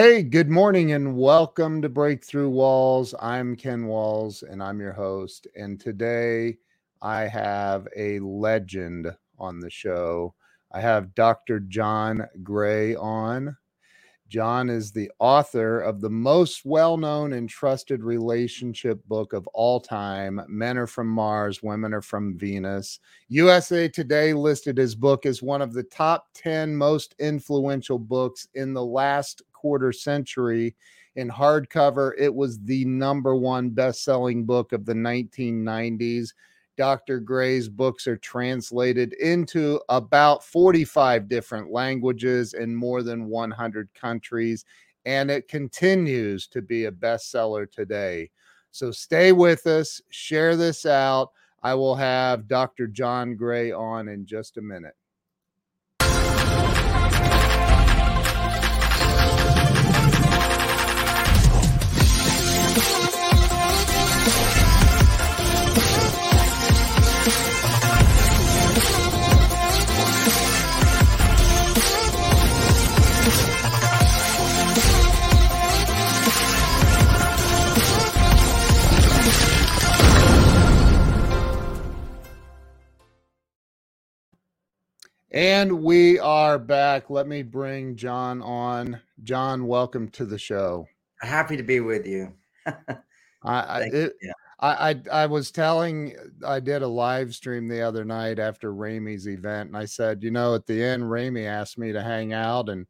Hey, good morning and welcome to Breakthrough Walls. I'm Ken Walls and I'm your host. And today I have a legend on the show. I have Dr. John Gray on. John is the author of the most well known and trusted relationship book of all time Men Are From Mars, Women Are From Venus. USA Today listed his book as one of the top 10 most influential books in the last quarter century. In hardcover, it was the number one best selling book of the 1990s. Dr. Gray's books are translated into about 45 different languages in more than 100 countries, and it continues to be a bestseller today. So stay with us, share this out. I will have Dr. John Gray on in just a minute. And we are back. Let me bring John on. John, welcome to the show. Happy to be with you. I I, it, yeah. I, I I was telling I did a live stream the other night after Ramey's event, and I said, you know, at the end, Ramey asked me to hang out and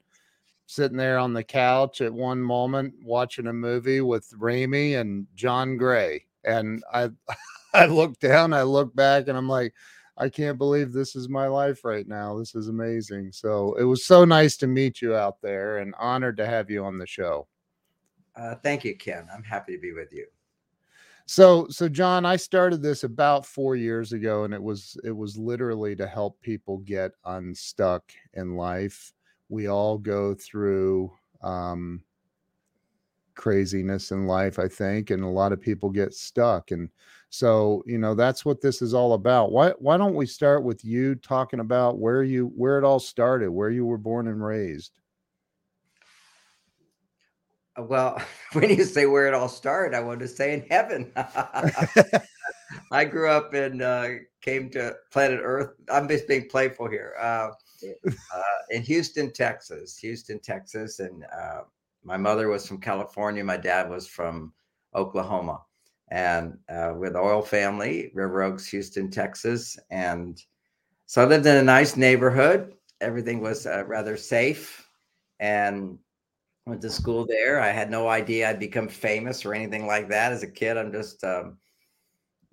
sitting there on the couch at one moment watching a movie with Ramey and John Gray. And I I looked down, I looked back, and I'm like, I can't believe this is my life right now. This is amazing. So it was so nice to meet you out there and honored to have you on the show. Uh, thank you, Ken. I'm happy to be with you. So, so John, I started this about four years ago, and it was it was literally to help people get unstuck in life. We all go through um, craziness in life, I think, and a lot of people get stuck. And so, you know, that's what this is all about. Why why don't we start with you talking about where you where it all started, where you were born and raised? Uh, well, when you say where it all started, I want to say in heaven. I grew up and uh, came to planet Earth. I'm just being playful here. Uh, uh, in Houston, Texas. Houston, Texas, and uh, my mother was from California. My dad was from Oklahoma. And uh, we're oil family, River Oaks, Houston, Texas. And so I lived in a nice neighborhood. Everything was uh, rather safe and went to school there. I had no idea I'd become famous or anything like that as a kid. I'm just um,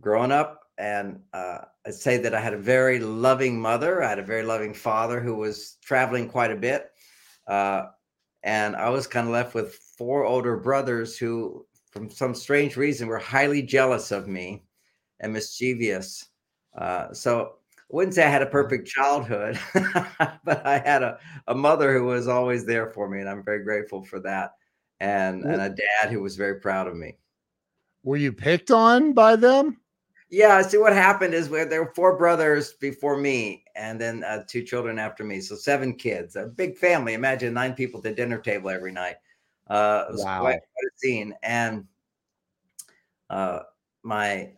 growing up. And uh, I'd say that I had a very loving mother. I had a very loving father who was traveling quite a bit. Uh, and I was kind of left with four older brothers who, from some strange reason, were highly jealous of me and mischievous. Uh, so I wouldn't say I had a perfect childhood, but I had a, a mother who was always there for me, and I'm very grateful for that. And, and a dad who was very proud of me. Were you picked on by them? Yeah. See, what happened is where there were four brothers before me, and then uh, two children after me. So seven kids, a big family. Imagine nine people at the dinner table every night. Uh, it was wow. quite, quite a scene. And uh, my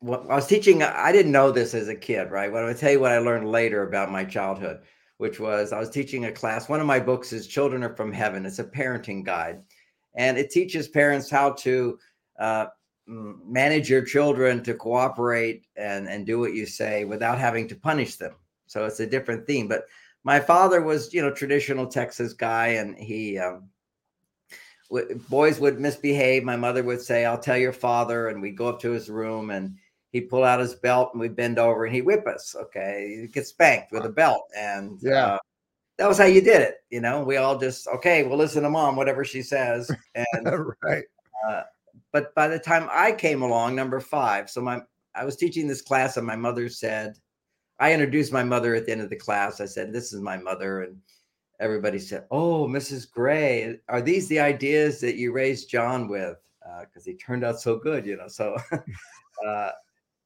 what I was teaching, I didn't know this as a kid, right? But I'm gonna tell you what I learned later about my childhood, which was I was teaching a class. One of my books is Children Are from Heaven. It's a parenting guide, and it teaches parents how to uh, manage your children to cooperate and and do what you say without having to punish them. So it's a different theme but my father was you know traditional texas guy and he um, w- boys would misbehave. My mother would say i'll tell your father and we'd go up to his room and he'd pull out his belt and we'd bend over and he'd whip us okay? He'd get spanked with a belt and yeah. uh, that was how you did it you know? We all just okay we'll listen to mom whatever she says and right. uh, but by the time I came along, number five, so my I was teaching this class, and my mother said, I introduced my mother at the end of the class. I said, This is my mother. And everybody said, Oh, Mrs. Gray, are these the ideas that you raised John with? Because uh, he turned out so good, you know. So uh,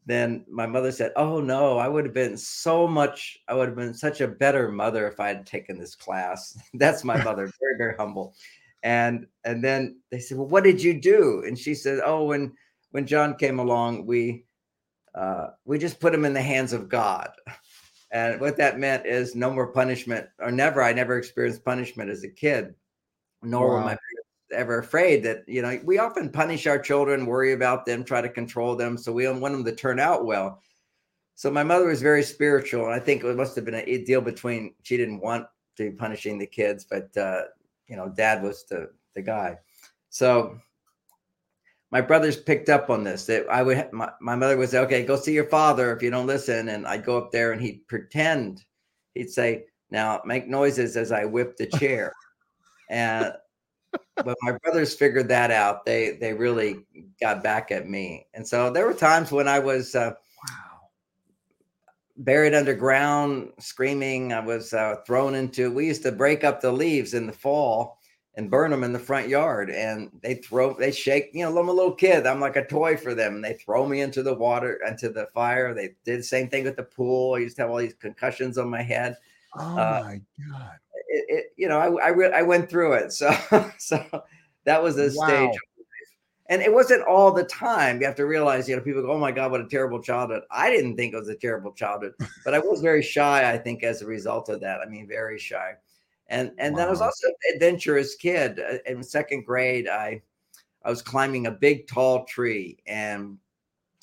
then my mother said, "Oh no, I would have been so much. I would have been such a better mother if I had taken this class." That's my mother, very very humble. And and then they said, "Well, what did you do?" And she said, "Oh, when when John came along, we uh, we just put him in the hands of God." And what that meant is no more punishment, or never. I never experienced punishment as a kid, nor wow. were my parents ever afraid that you know we often punish our children, worry about them, try to control them, so we don't want them to turn out well. So my mother was very spiritual, and I think it must have been a deal between she didn't want to be punishing the kids, but uh, you know, dad was the the guy. So my brothers picked up on this. That I would my, my mother would say, Okay, go see your father if you don't listen. And I'd go up there and he'd pretend, he'd say, Now make noises as I whip the chair. and but my brothers figured that out. They they really got back at me. And so there were times when I was uh, buried underground, screaming. I was uh, thrown into. We used to break up the leaves in the fall and burn them in the front yard. And they throw, they shake, you know, I'm a little kid. I'm like a toy for them. And they throw me into the water, into the fire. They did the same thing with the pool. I used to have all these concussions on my head. Oh uh, my God. It, it, you know, I, I, re- I went through it. So, so that was a wow. stage. And it wasn't all the time. You have to realize, you know, people go, oh my God, what a terrible childhood. I didn't think it was a terrible childhood, but I was very shy, I think, as a result of that. I mean, very shy and and wow. then I was also an adventurous kid. Uh, in second grade, I I was climbing a big tall tree, and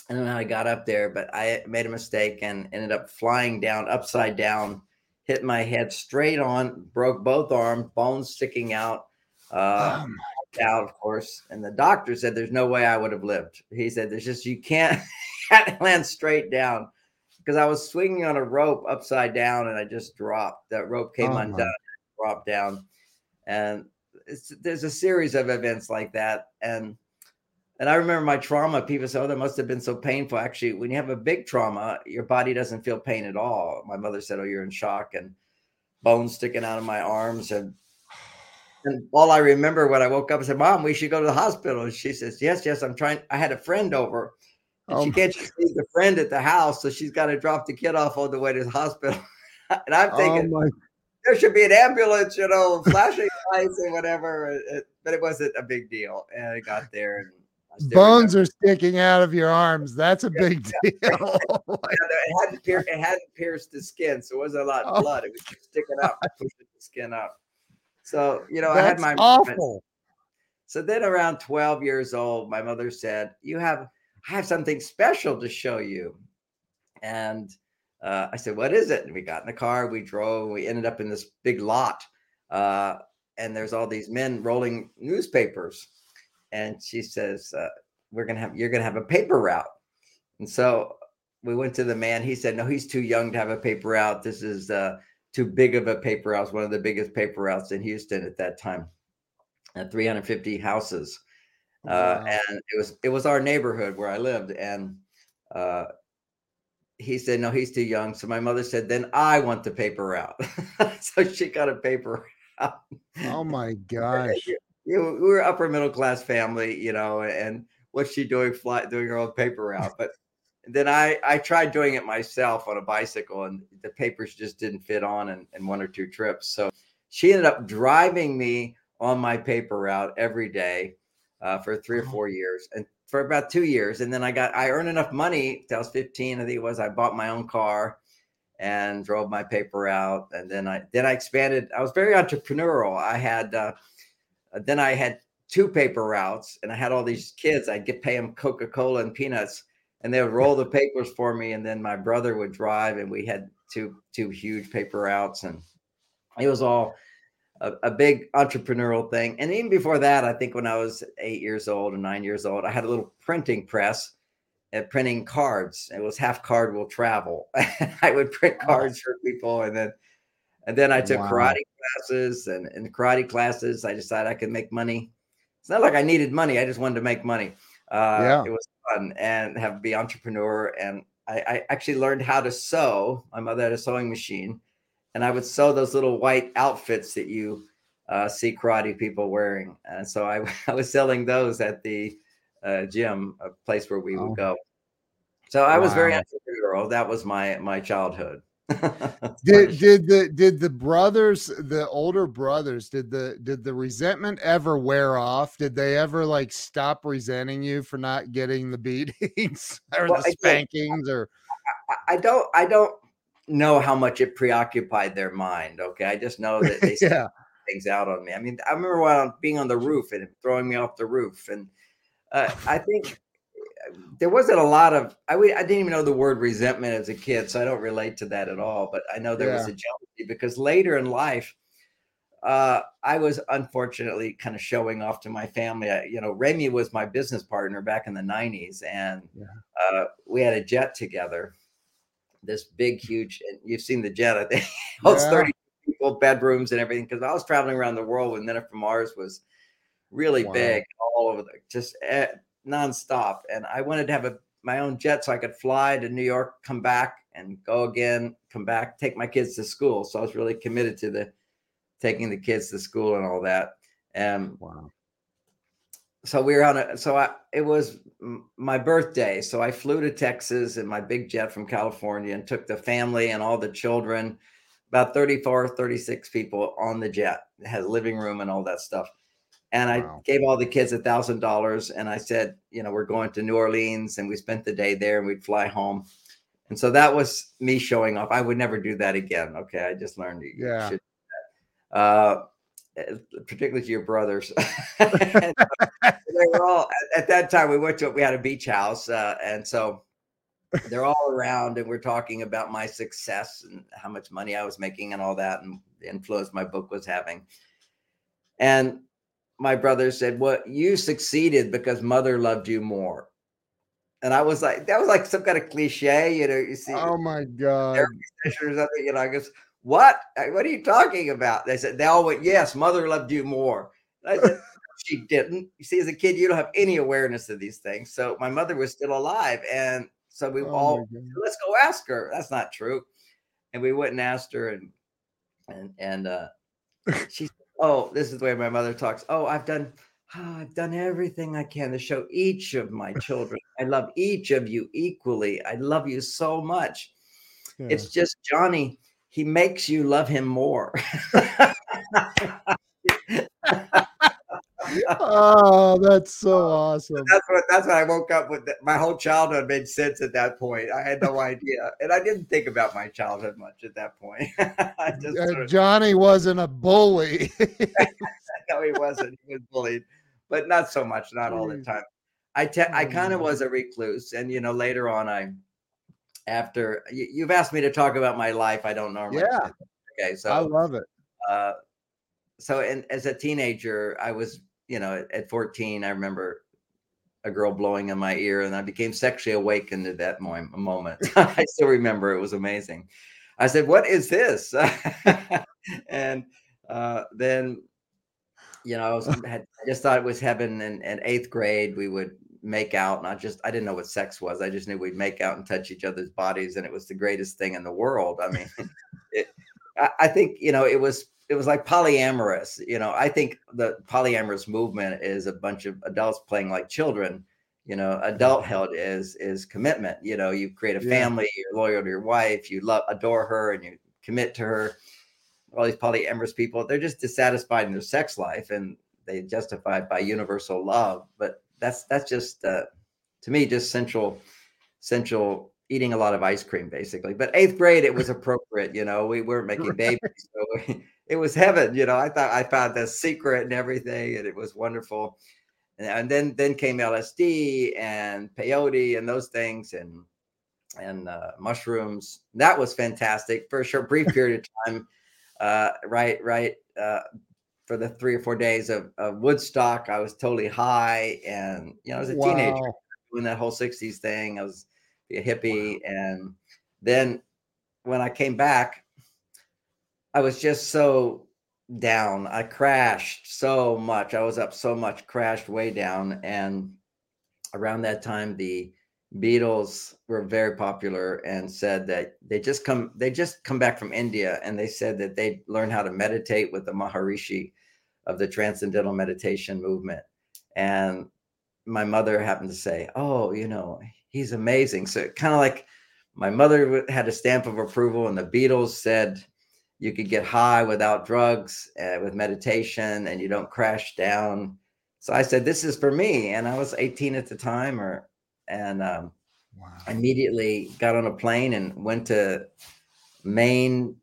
I don't know how I got up there, but I made a mistake and ended up flying down upside down, hit my head straight on, broke both arms, bones sticking out. Uh, oh out, of course. And the doctor said there's no way I would have lived. He said there's just you can't land straight down because I was swinging on a rope upside down and I just dropped. That rope came oh undone dropped down. And there's a series of events like that. And and I remember my trauma. People say, "Oh, that must have been so painful." Actually, when you have a big trauma, your body doesn't feel pain at all. My mother said, "Oh, you're in shock," and bones sticking out of my arms, and and all I remember when I woke up, I said, "Mom, we should go to the hospital." And she says, "Yes, yes, I'm trying." I had a friend over, and oh she can't just leave the friend at the house, so she's got to drop the kid off on the way to the hospital. and I'm oh thinking, oh there should be an ambulance, you know, flashing lights and whatever. Uh, uh, but it wasn't a big deal. And I got there and bones are sticking out of your arms. That's a big deal. Oh it hadn't pierced, it hadn't pierced the skin, so it wasn't a lot of oh, blood. It was just sticking out, pushing the skin up. So you know, That's I had my awful. So then, around twelve years old, my mother said, "You have, I have something special to show you," and uh, I said, "What is it?" And we got in the car, we drove, we ended up in this big lot, uh, and there's all these men rolling newspapers, and she says, uh, "We're gonna have, you're gonna have a paper route," and so we went to the man. He said, "No, he's too young to have a paper route. This is uh, too big of a paper route. One of the biggest paper routes in Houston at that time, at 350 houses." Uh, and it was it was our neighborhood where I lived, and uh, he said, no, he's too young. So my mother said, then I want the paper route. so she got a paper route. Oh my gosh. we were upper middle class family, you know, and what's she doing fly doing her own paper route? But then I I tried doing it myself on a bicycle and the papers just didn't fit on in, in one or two trips. So she ended up driving me on my paper route every day uh, for three or oh. four years. And for about two years. And then I got, I earned enough money till I was 15, I think it was, I bought my own car and drove my paper out. And then I, then I expanded. I was very entrepreneurial. I had, uh, then I had two paper routes and I had all these kids. I'd get pay them Coca-Cola and peanuts and they would roll the papers for me. And then my brother would drive and we had two, two huge paper routes and it was all, a, a, big entrepreneurial thing. And even before that, I think when I was eight years old or nine years old, I had a little printing press at printing cards. It was half card will travel. I would print cards for people and then and then I took wow. karate classes and in karate classes I decided I could make money. It's not like I needed money. I just wanted to make money. Uh, yeah. it was fun and have be entrepreneur. And I, I actually learned how to sew. My mother had a sewing machine and I would sew those little white outfits that you uh, see karate people wearing. And so I, I was selling those at the uh, gym, a place where we would go. So I was very entrepreneurial. That was my my childhood. Did did the did the brothers the older brothers did the did the resentment ever wear off? Did they ever like stop resenting you for not getting the beatings or well, the spankings or I, I, don't i don't know how much it preoccupied their mind okay? I just know that they yeah. things out on me. I mean i remember when being on the roof and throwing me off the roof and uh, i think there wasn't a lot of I, I didn't even know the word resentment as a kid, so I don't relate to that at all. But I know there yeah. was a jealousy because later in life, uh, I was unfortunately kind of showing off to my family. I, you know, Remy was my business partner back in the '90s, and yeah. uh, we had a jet together. This big, huge, and you've seen the jet. I think holds 30 people, bedrooms, and everything. Because I was traveling around the world when then From Mars was really wow. big, all over the just. Nonstop. And I wanted to have a my own jet so I could fly to New York, come back and go again, come back, take my kids to school. So I was really committed to the taking the kids to school and all that. And wow. So we were on a so I it was my birthday. So I flew to Texas in my big jet from California and took the family and all the children, about 34, 36 people on the jet. It had a living room and all that stuff and I wow. gave all the kids a thousand dollars, and I said, you know, we're going to New Orleans, and we spent the day there, and we'd fly home. And so that was me showing off. I would never do that again. Okay, I just learned. You yeah. Uh, eh, particularly to your brothers. they were all at that time. We went to we had a beach house, uh, and so they're all around, and we're talking about my success and how much money I was making and all that, and the influence my book was having. And my brother said, Well, you succeeded because mother loved you more. And I was like, that was like some kind of cliche, you know. You see, oh my god, or something, you know. I guess what? What are you talking about? They said they all went, yes, mother loved you more. I said, she didn't. You see, as a kid, you don't have any awareness of these things. So my mother was still alive, and so we oh all let's go ask her. That's not true. And we went and asked her, and and and uh, she oh, this is the way my mother talks. Oh, I've done, oh, I've done everything I can to show each of my children. I love each of you equally. I love you so much. Yeah. It's just Johnny. He makes you love him more. oh, that's so awesome. That's what that's what I woke up with. My whole childhood made sense at that point. I had no idea, and I didn't think about my childhood much at that point. just uh, sort of, Johnny wasn't a bully. no, he wasn't. He was bullied, but not so much. Not all the time. I te- I kind of was a recluse, and you know, later on, I after you, have asked me to talk about my life. I don't normally. Yeah. Okay, so I love it. Uh, so, and as a teenager, I was you know, at, at 14, I remember a girl blowing in my ear, and I became sexually awakened at that moment. I still remember it was amazing. I said, "What is this?" and uh, then, you know, I was had, I just thought it was heaven. And in eighth grade, we would make out, and I just I didn't know what sex was. I just knew we'd make out and touch each other's bodies, and it was the greatest thing in the world. I mean, it, I, I think you know it was it was like polyamorous. You know, I think the polyamorous movement is a bunch of adults playing like children. You know, adulthood is is commitment. You know, you create a family, yeah. you're loyal to your wife, you love adore her, and you commit to her. All these polyamorous people, they're just dissatisfied in their sex life, and they justify it by universal love. But that's that's just uh, to me just central central eating a lot of ice cream basically but eighth grade it was appropriate you know we weren't making babies so we, it was heaven. You know, I thought I found the secret and everything, and it was wonderful. And, and then then came LSD and peyote and those things and and uh, mushrooms. That was fantastic for a short brief period of time. Uh, right, right. Uh, for the three or four days of, of, Woodstock, I was totally high, and you know, I was a wow. teenager doing that whole '60s thing. I was a hippie, wow. and then when I came back, I was just so down. I crashed so much. I was up so much, crashed way down. And around that time, the Beatles were very popular and said that they just come they just come back from India and they said that they learned how to meditate with the Maharishi of the transcendental meditation movement. And my mother happened to say, "Oh, you know, he's amazing. So kind of like my mother had a stamp of approval, and the Beatles said you could get high without drugs, uh, with meditation, and you don't crash down. So I said, "This is for me," and I was 18 at the time, or and um, wow. immediately got on a plane and went to Maine,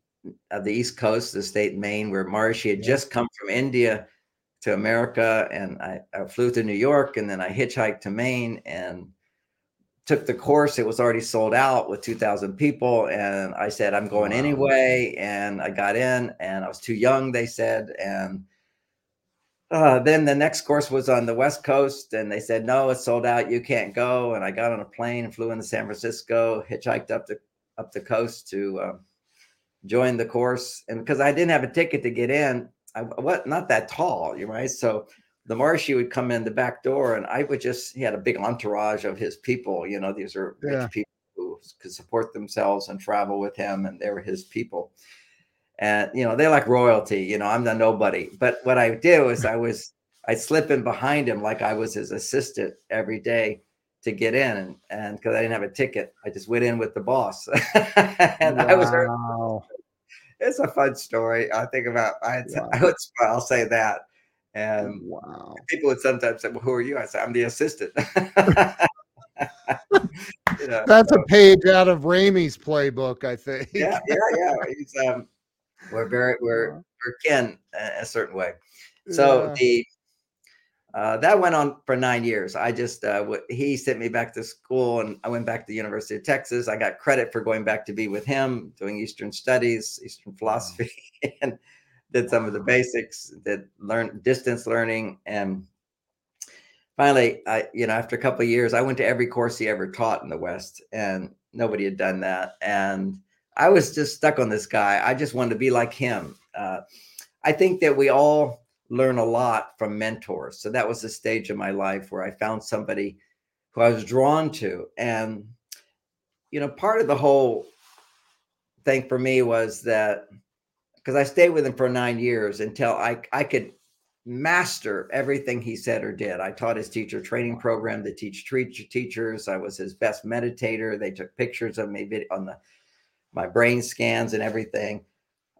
of the East Coast, the state Maine, where Maharishi had just come from India to America, and I, I flew to New York, and then I hitchhiked to Maine and took the course. It was already sold out with 2,000 people. And I said, I'm going wow. anyway. And I got in and I was too young, they said. And uh, then the next course was on the West Coast. And they said, no, it's sold out. You can't go. And I got on a plane flew into San Francisco, hitchhiked up the, up the coast to uh, join the course. And because I didn't have a ticket to get in, I was not that tall, you right? So the Maharishi would come in the back door and I would just, he had a big entourage of his people. You know, these are yeah. rich people who could support themselves and travel with him, and they were his people. And, you know, they're like royalty. You know, I'm the nobody. But what I do is I was, I'd slip in behind him like I was his assistant every day to get in. And, because I didn't have a ticket, I just went in with the boss. and wow. I was, it's a fun story. I think about, I, wow. I would, I'll say that and wow. people would sometimes say, Well, who are you? I said, I'm the assistant. you know, That's so. a page out of Ramey's playbook, I think. yeah, yeah, yeah. He's, um, we're very, we're, we're kin a certain way. So yeah. the, uh, that went on for nine years. I just, uh, w- he sent me back to school and I went back to the University of Texas. I got credit for going back to be with him, doing Eastern studies, Eastern philosophy. and did some of the basics, did learn distance learning, and finally, I you know after a couple of years, I went to every course he ever taught in the West, and nobody had done that, and I was just stuck on this guy. I just wanted to be like him. Uh, I think that we all learn a lot from mentors. So that was the stage of my life where I found somebody who I was drawn to. And, you know, part of the whole thing for me was that because I stayed with him for nine years until I I could master everything he said or did. I taught his teacher training program to teach teachers. I was his best meditator. They took pictures of me on the my brain scans and everything.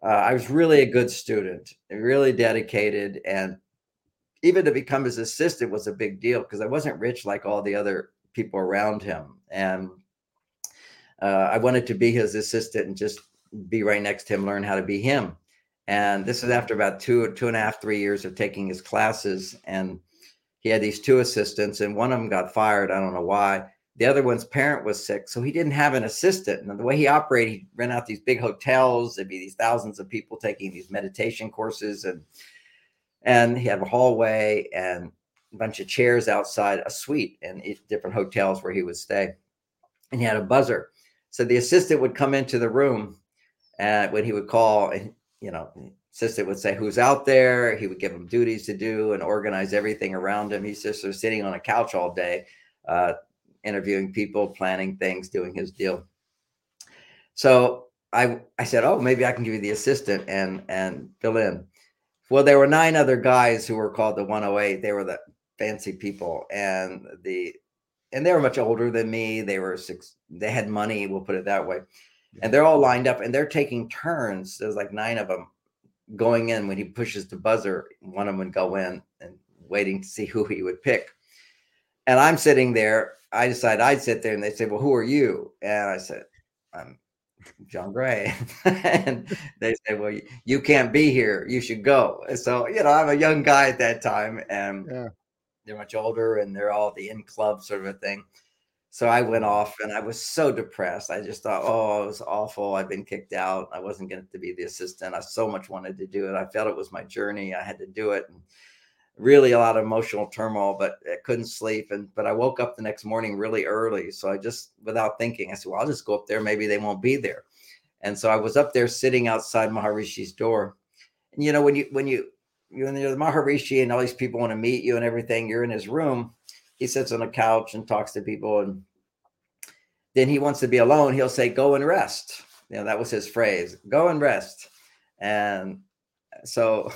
Uh, I was really a good student, really dedicated, and even to become his assistant was a big deal because I wasn't rich like all the other people around him, and uh, I wanted to be his assistant and just be right next to him, learn how to be him. And this is after about two, two and a half, three years of taking his classes. And he had these two assistants, and one of them got fired. I don't know why. The other one's parent was sick, so he didn't have an assistant. And the way he operated, he rent out these big hotels. There'd be these thousands of people taking these meditation courses, and and he had a hallway and a bunch of chairs outside a suite and different hotels where he would stay. And he had a buzzer, so the assistant would come into the room and when he would call, you know, assistant would say who's out there. He would give him duties to do and organize everything around him. He's just sort of sitting on a couch all day, uh, interviewing people, planning things, doing his deal. So I I said, oh, maybe I can give you the assistant and and fill in. Well, there were nine other guys who were called the 108. They were the fancy people, and the and they were much older than me. They were six. They had money. We'll put it that way and they're all lined up and they're taking turns. There's like nine of them going in when he pushes the buzzer. One of them would go in and waiting to see who he would pick. And I'm sitting there. I decide I'd sit there, and they say, "Well, who are you?" And I said, "I'm John Gray." and they said, "Well, you can't be here. You should go." And so, you know, I'm a young guy at that time, and yeah. they're much older, and they're all the in club sort of a thing. So I went mm-hmm. off and I was so depressed. I just thought, oh, it was awful. I've been kicked out. I wasn't going to be the assistant. I so much wanted to do it. I felt it was my journey. I had to do it. And really a lot of emotional turmoil, but I couldn't sleep. And but I woke up the next morning really early. So I just without thinking, I said, Well, I'll just go up there. Maybe they won't be there. And so I was up there sitting outside Maharishi's door. And you know, when you when you you're the Maharishi and all these people want to meet you and everything, you're in his room he sits on a couch and talks to people and then he wants to be alone he'll say go and rest. You know that was his phrase go and rest. And so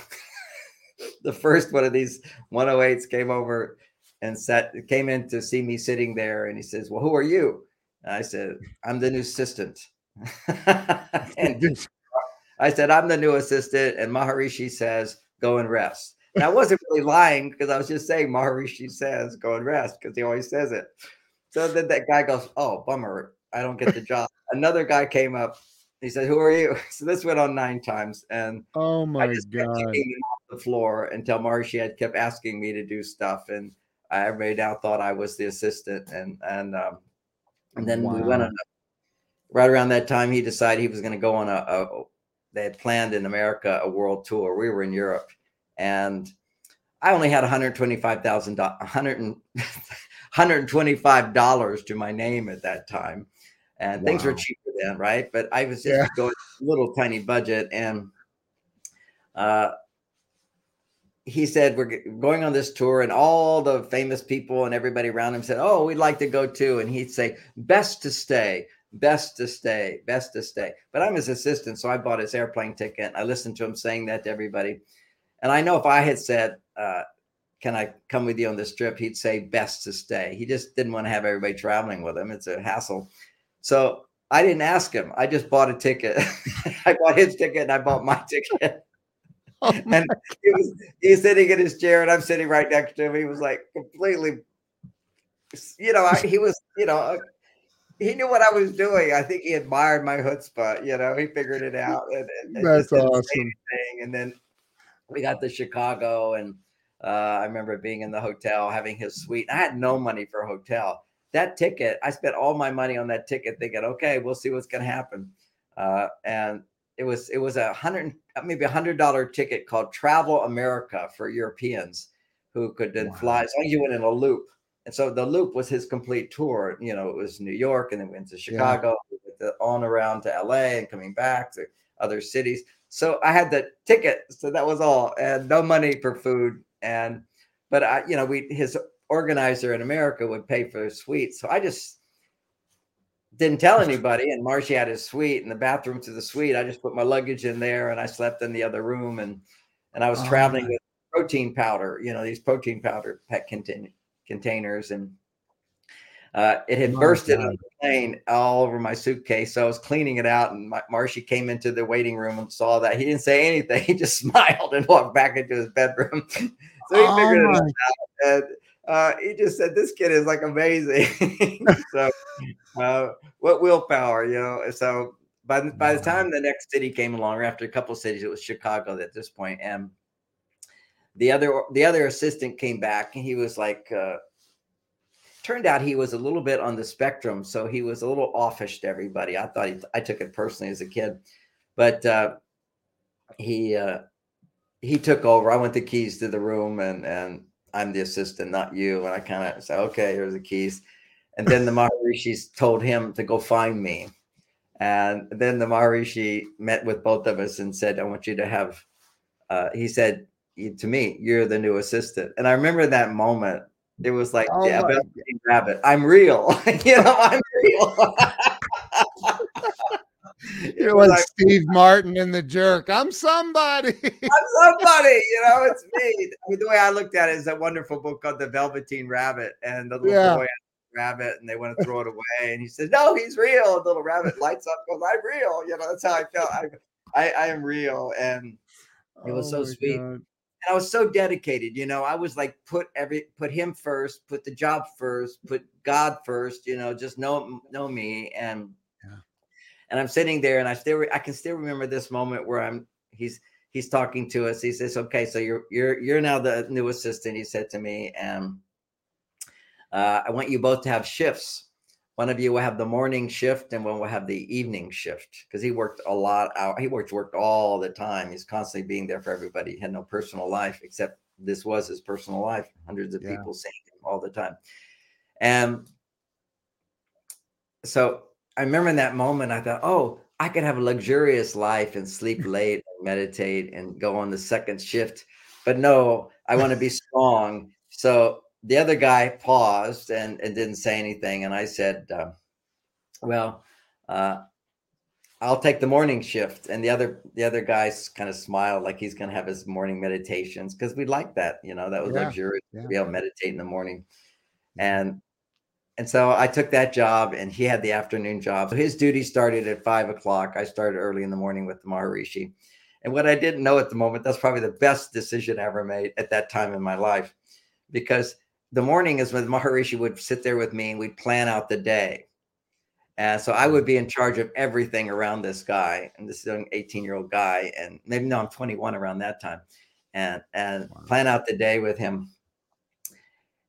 the first one of these 108s came over and sat came in to see me sitting there and he says well who are you? And i said i'm the new assistant. And i said i'm the new assistant and maharishi says go and rest and i wasn't really lying because i was just saying maharishi says go and rest because he always says it so then that guy goes oh bummer i don't get the job another guy came up he said, "Who are you?" So this went on nine times, and oh my god, off the floor until Maharishi kept asking me to do stuff, and I everybody now thought I was the assistant, and and um, and then wow. we went on. A, right around that time, he decided he was going to go on a, a. They had planned in America a world tour. We were in Europe, and I only had one hundred twenty-five thousand dollars, hundred twenty-five dollars to my name at that time, and wow. things were cheaper then, right? But I was just yeah. going little tiny budget, and uh, he said we're going on this tour, and all the famous people and everybody around him said, "Oh, we'd like to go too," and he'd say, "Best to stay." Best to stay, best to stay. But I'm his assistant, so I bought his airplane ticket. I listened to him saying that to everybody. And I know if I had said, uh, can I come with you on this trip? He'd say best to stay. He just didn't want to have everybody traveling with him. It's a hassle. So I didn't ask him. I just bought a ticket. I bought his ticket and I bought my ticket. Oh my and he was he's sitting in his chair and I'm sitting right next to him. He was like completely, you know, I, he was, you know, uh, he knew what I was doing. I think he admired my chutzpah. You know, he figured it out. And, and That's awesome. And then we got to Chicago, and uh, I remember being in the hotel having his suite. I had no money for a hotel that ticket, I spent all my money on that ticket, thinking, okay, we'll see what's going to happen. Uh, and it was it was a hundred maybe a hundred dollar ticket called Travel America for Europeans who could then wow. fly as long as you went in a loop. And so the loop was his complete tour. You know, it was New York and then went to Chicago, yeah. on around to LA and coming back to other cities. So I had the ticket, so that was all, and no money for food. And but I, you know, we his organizer in America would pay for a suite. So I just didn't tell anybody. And Maharishi had his suite and the bathroom to the suite. I just put my luggage in there and I slept in the other room. And and I was oh, traveling ah. with protein powder, you know, these protein powder pet contain- containers. And uh, it had oh, bursted on the plane all over my suitcase. So I was cleaning it out, and my, Maharishi came into the waiting room and saw that. He didn't say anything. He just smiled and walked back into his bedroom. so he oh, figured it out. And, uh, he just said this kid is like amazing. so, uh, what willpower, you know? So by the, by the time the next city came along, after a couple of cities, it was Chicago at this point, and the other the other assistant came back, and he was like. Uh, turned out he was a little bit on the spectrum, so he was a little offish to everybody. I thought he, I took it personally as a kid, but uh, he uh, he took over. I went the keys to the room, and and I'm the assistant, not you. And I kind of said, okay, here's the keys. And then the Maharishis told him to go find me. And then the Maharishi met with both of us and said, I want you to have, uh, he said to me, you're the new assistant. And I remember that moment. It was like, oh yeah, rabbit. I'm real. you know, I'm real. It was like Steve Martin in the jerk. I'm somebody. I'm somebody. You know, it's me. I mean, the way I looked at it is a wonderful book called The Velveteen Rabbit, and the little yeah. boy rabbit, and they want to throw it away, and he says, "No, he's real." The little rabbit lights up, goes, "I'm real." You know, that's how I felt. I, I, I am real, and it was oh so sweet. God. And I was so dedicated. You know, I was like, put every, put him first, put the job first, put God first. You know, just know know me and yeah. and I'm sitting there and I still I can still remember this moment where I'm he's he's talking to us. He says, "Okay, so you're you're you're now the new assistant." He said to me, and uh, I want you both to have shifts. One of you will have the morning shift, and one will have the evening shift because he worked a lot out. He worked worked all the time. He's constantly being there for everybody. He had no personal life except this was his personal life. Hundreds of yeah. people seeing him all the time, and so I remember in that moment, I thought, oh, I could have a luxurious life and sleep late and meditate and go on the second shift. But no, I want to be strong. So the other guy paused and, and didn't say anything. And I said, uh, well, uh, I'll take the morning shift. And the other the other guys kind of smiled like he's gonna have his morning meditations because we like that, you know, that was yeah, luxurious yeah. to be able to meditate in the morning. And and so I took that job and he had the afternoon job. So his duty started at five o'clock. I started early in the morning with the Maharishi. And what I didn't know at the moment, that's probably the best decision I ever made at that time in my life. Because the morning is when Maharishi would sit there with me and we'd plan out the day. And so I would be in charge of everything around this guy and this young 18 year old guy. And maybe no, I'm 21 around that time and, and wow. plan out the day with him.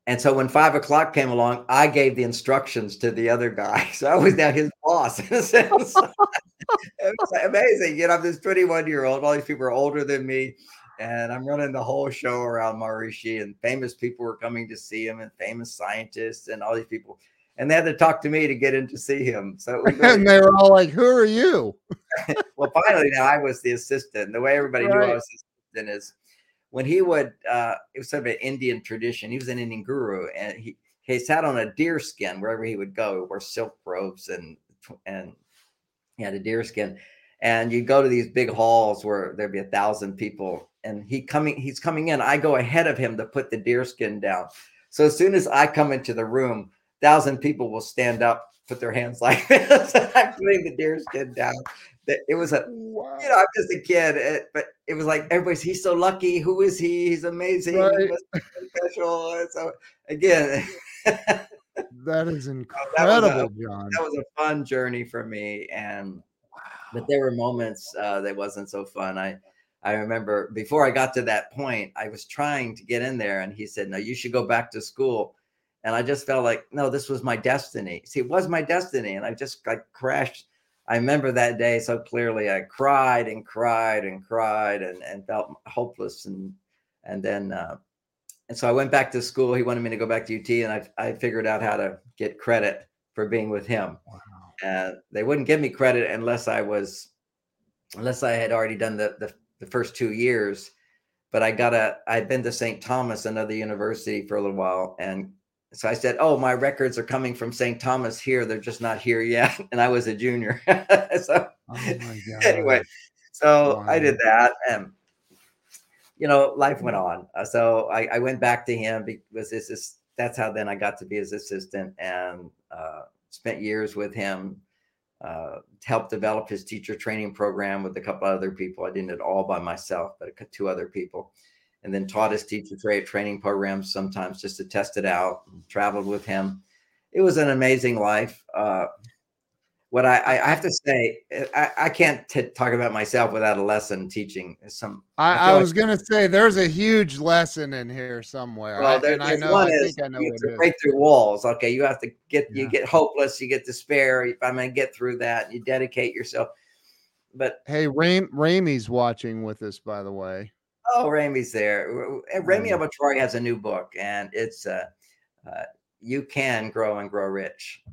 And so when five o'clock came along, I gave the instructions to the other guy. So I was now his boss in a sense. it was amazing. You know, I'm this 21 year old. All these people are older than me. And I'm running the whole show around Maharishi, and famous people were coming to see him, and famous scientists, and all these people and they had to talk to me to get in to see him. So really, and they were all like, "Who are you?" well, finally, now I was the assistant. The way everybody right. knew I was the assistant is when he would. Uh, it was sort of an Indian tradition. He was an Indian guru, and he he sat on a deer skin wherever he would go. He wore silk robes and and he had a deer skin. And you go to these big halls where there'd be a thousand people, and he coming, he's coming in. I go ahead of him to put the deer skin down. So as soon as I come into the room, thousand people will stand up, put their hands like this. I'm putting the deer skin down. It was a, wow. you know, I'm just a kid, it, but it was like everybody's. He's so lucky. Who is he? He's amazing. Right. He special. So again, that is oh, incredible, that a, John. That was a fun journey for me, and. But there were moments uh, that wasn't so fun. I. I remember before I got to that point, I was trying to get in there, and he said, "No, you should go back to school." and I just felt like, no, this was my destiny. See, it was my destiny, and I just like crashed. I remember that day so clearly. I cried and cried and cried and, and felt hopeless and and then uh, and so I went back to school. He wanted me to go back to UT, and I I figured out how to get credit for being with him. And they wouldn't give me credit unless I was unless I had already done the the, the first two years. But I got a I'd been to St. Thomas, another university, for a little while, and so I said, "Oh, my records are coming from St. Thomas here. They're just not here yet." And I was a junior. so oh anyway, so wow. I did that, and you know, life went on. Uh, so I, I, went back to him because this is that's how then I got to be his assistant and uh, spent years with him. Uh, helped develop his teacher training program with a couple other people. I didn't it all by myself, but two other people and then taught his teacher tra- training programs sometimes just to test it out. Traveled with him. It was an amazing life. Uh, what I, I, have to say, I, I can't t- talk about myself without a lesson teaching. Some I, I, was like, gonna say there's a huge lesson in here somewhere. Well, there, I know. One I is, think I know you what break through walls. Okay, you have to get yeah. you get hopeless, you get despair. If I'm gonna get through that, you dedicate yourself. But hey, Ram- Ramey's watching with us, by the way. Oh, Ramey's there. Ramey Abatori has a new book, and it's uh, uh, "You Can Grow and Grow Rich."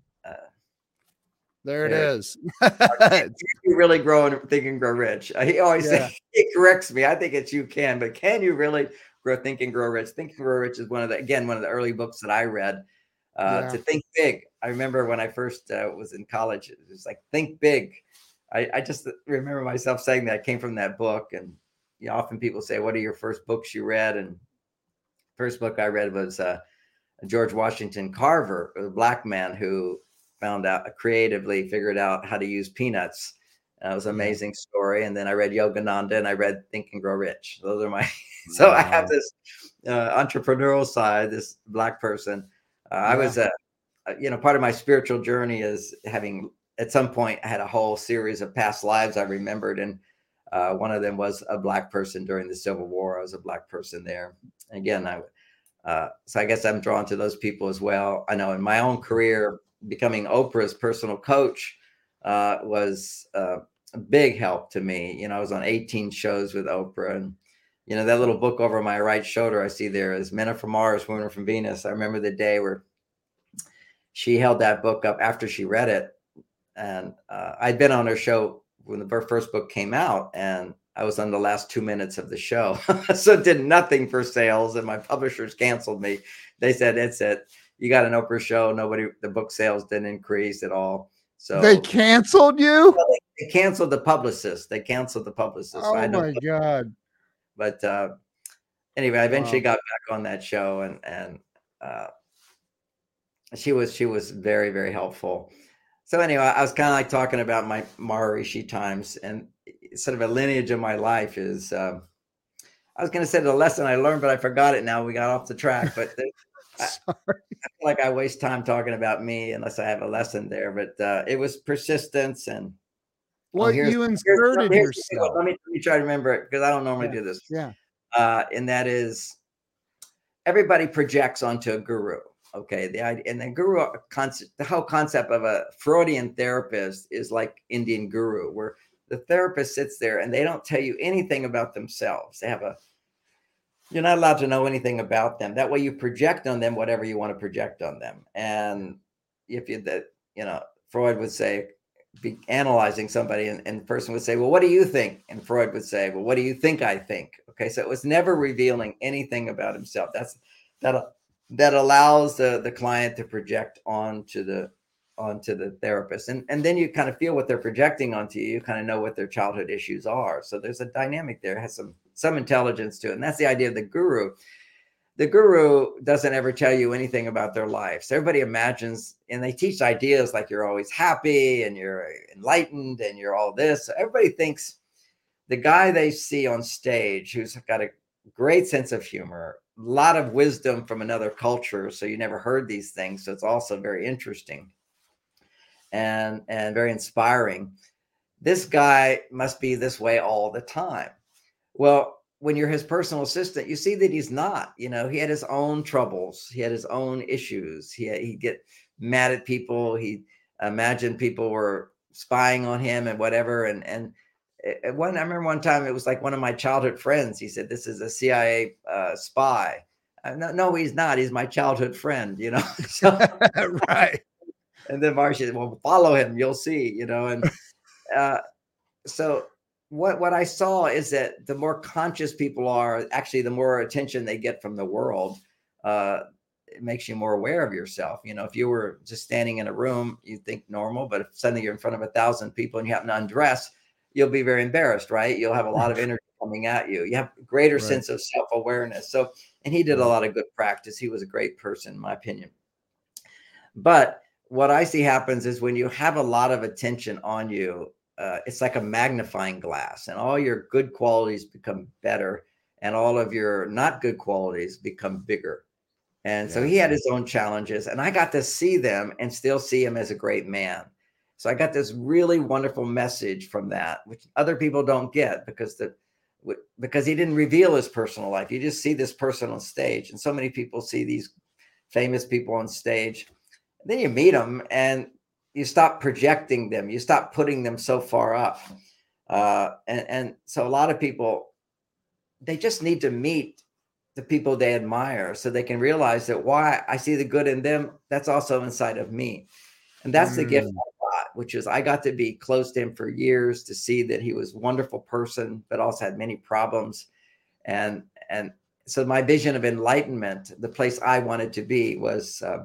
There it is. you really grow and think and grow rich? He always yeah. he corrects me. I think it's you can, but can you really grow, think and grow rich? Think and grow rich is one of the again one of the early books that I read. Uh, yeah. To think big. I remember when I first uh, was in college, it was like think big. I, I just remember myself saying that I came from that book, and you know, often people say, "What are your first books you read?" And first book I read was uh, George Washington Carver, a black man who found out creatively figured out how to use peanuts. That was an amazing story. And then I read Yogananda and I read Think and Grow Rich. Those are my so wow. I have this uh, entrepreneurial side, this black person. Uh, yeah. I was a, uh, you know, part of my spiritual journey is having at some point I had a whole series of past lives I remembered and uh, one of them was a black person during the Civil War. I was a black person there. Again, I uh, so I guess I'm drawn to those people as well. I know in my own career, becoming Oprah's personal coach uh, was uh, a big help to me. You know, I was on 18 shows with Oprah, and you know that little book over my right shoulder I see there is "Men Are From Mars, Women Are From Venus." I remember the day where she held that book up after she read it, and uh, I'd been on her show when the first book came out and I was on the last two minutes of the show. so it did nothing for sales and my publishers canceled me. They said, it's it. You got an Oprah show. Nobody, the book sales didn't increase at all. So they canceled you? Well, they canceled the publicist. They canceled the publicist. Oh my god! But uh, anyway, I eventually wow. got back on that show, and and uh, she was she was very very helpful. So anyway, I was kind of like talking about my Maharishi times, and sort of a lineage of my life is. Um, I was going to say the lesson I learned, but I forgot it now. We got off the track, but I, I, feel like I waste time talking about me unless I have a lesson there. But uh, it was persistence and what oh, you inserted here's, yourself. Let me, let me try to remember it because I don't normally yeah. do this. Yeah. Uh, and that is everybody projects onto a guru. Okay. The idea and the guru concept, the whole concept of a Freudian therapist is like Indian guru, where the therapist sits there and they don't tell you anything about themselves. They have a you're not allowed to know anything about them. That way you project on them whatever you want to project on them. And if you that you know, Freud would say be analyzing somebody and, and the person would say, Well, what do you think? And Freud would say, Well, what do you think I think? Okay. So it was never revealing anything about himself. That's that that allows the, the client to project onto the onto the therapist. And and then you kind of feel what they're projecting onto you. You kind of know what their childhood issues are. So there's a dynamic there, it has some some intelligence to it. And that's the idea of the guru. The guru doesn't ever tell you anything about their lives. Everybody imagines, and they teach ideas like you're always happy and you're enlightened and you're all this. Everybody thinks the guy they see on stage who's got a great sense of humor, a lot of wisdom from another culture. So you never heard these things. So it's also very interesting and and very inspiring. This guy must be this way all the time. Well, when you're his personal assistant, you see that he's not. You know, he had his own troubles, he had his own issues. He he get mad at people. He imagined people were spying on him and whatever. And and at one, I remember one time it was like one of my childhood friends. He said, "This is a CIA uh, spy." Uh, no, no, he's not. He's my childhood friend. You know, so, right. And then Maharishi said, "Well, follow him. You'll see." You know, and uh, so what what I saw is that the more conscious people are, actually, the more attention they get from the world. Uh, it makes you more aware of yourself. You know, if you were just standing in a room, you think normal, but if suddenly you're in front of a thousand people and you happen to undress, you'll be very embarrassed, right? You'll have a lot of energy coming at you. You have greater right. sense of self awareness. So, and he did a lot of good practice. He was a great person, in my opinion. But what I see happens is when you have a lot of attention on you, uh, it's like a magnifying glass, and all your good qualities become better, and all of your not good qualities become bigger. And yeah. so he had his own challenges, and I got to see them and still see him as a great man. So I got this really wonderful message from that, which other people don't get because the because he didn't reveal his personal life. You just see this person on stage, and so many people see these famous people on stage. then you meet them, and you stop projecting them you stop putting them so far up uh, and and so a lot of people they just need to meet the people they admire so they can realize that why i see the good in them that's also inside of me and that's mm. the gift mm. i got which is i got to be close to him for years to see that he was a wonderful person but also had many problems and and so my vision of enlightenment the place i wanted to be was uh,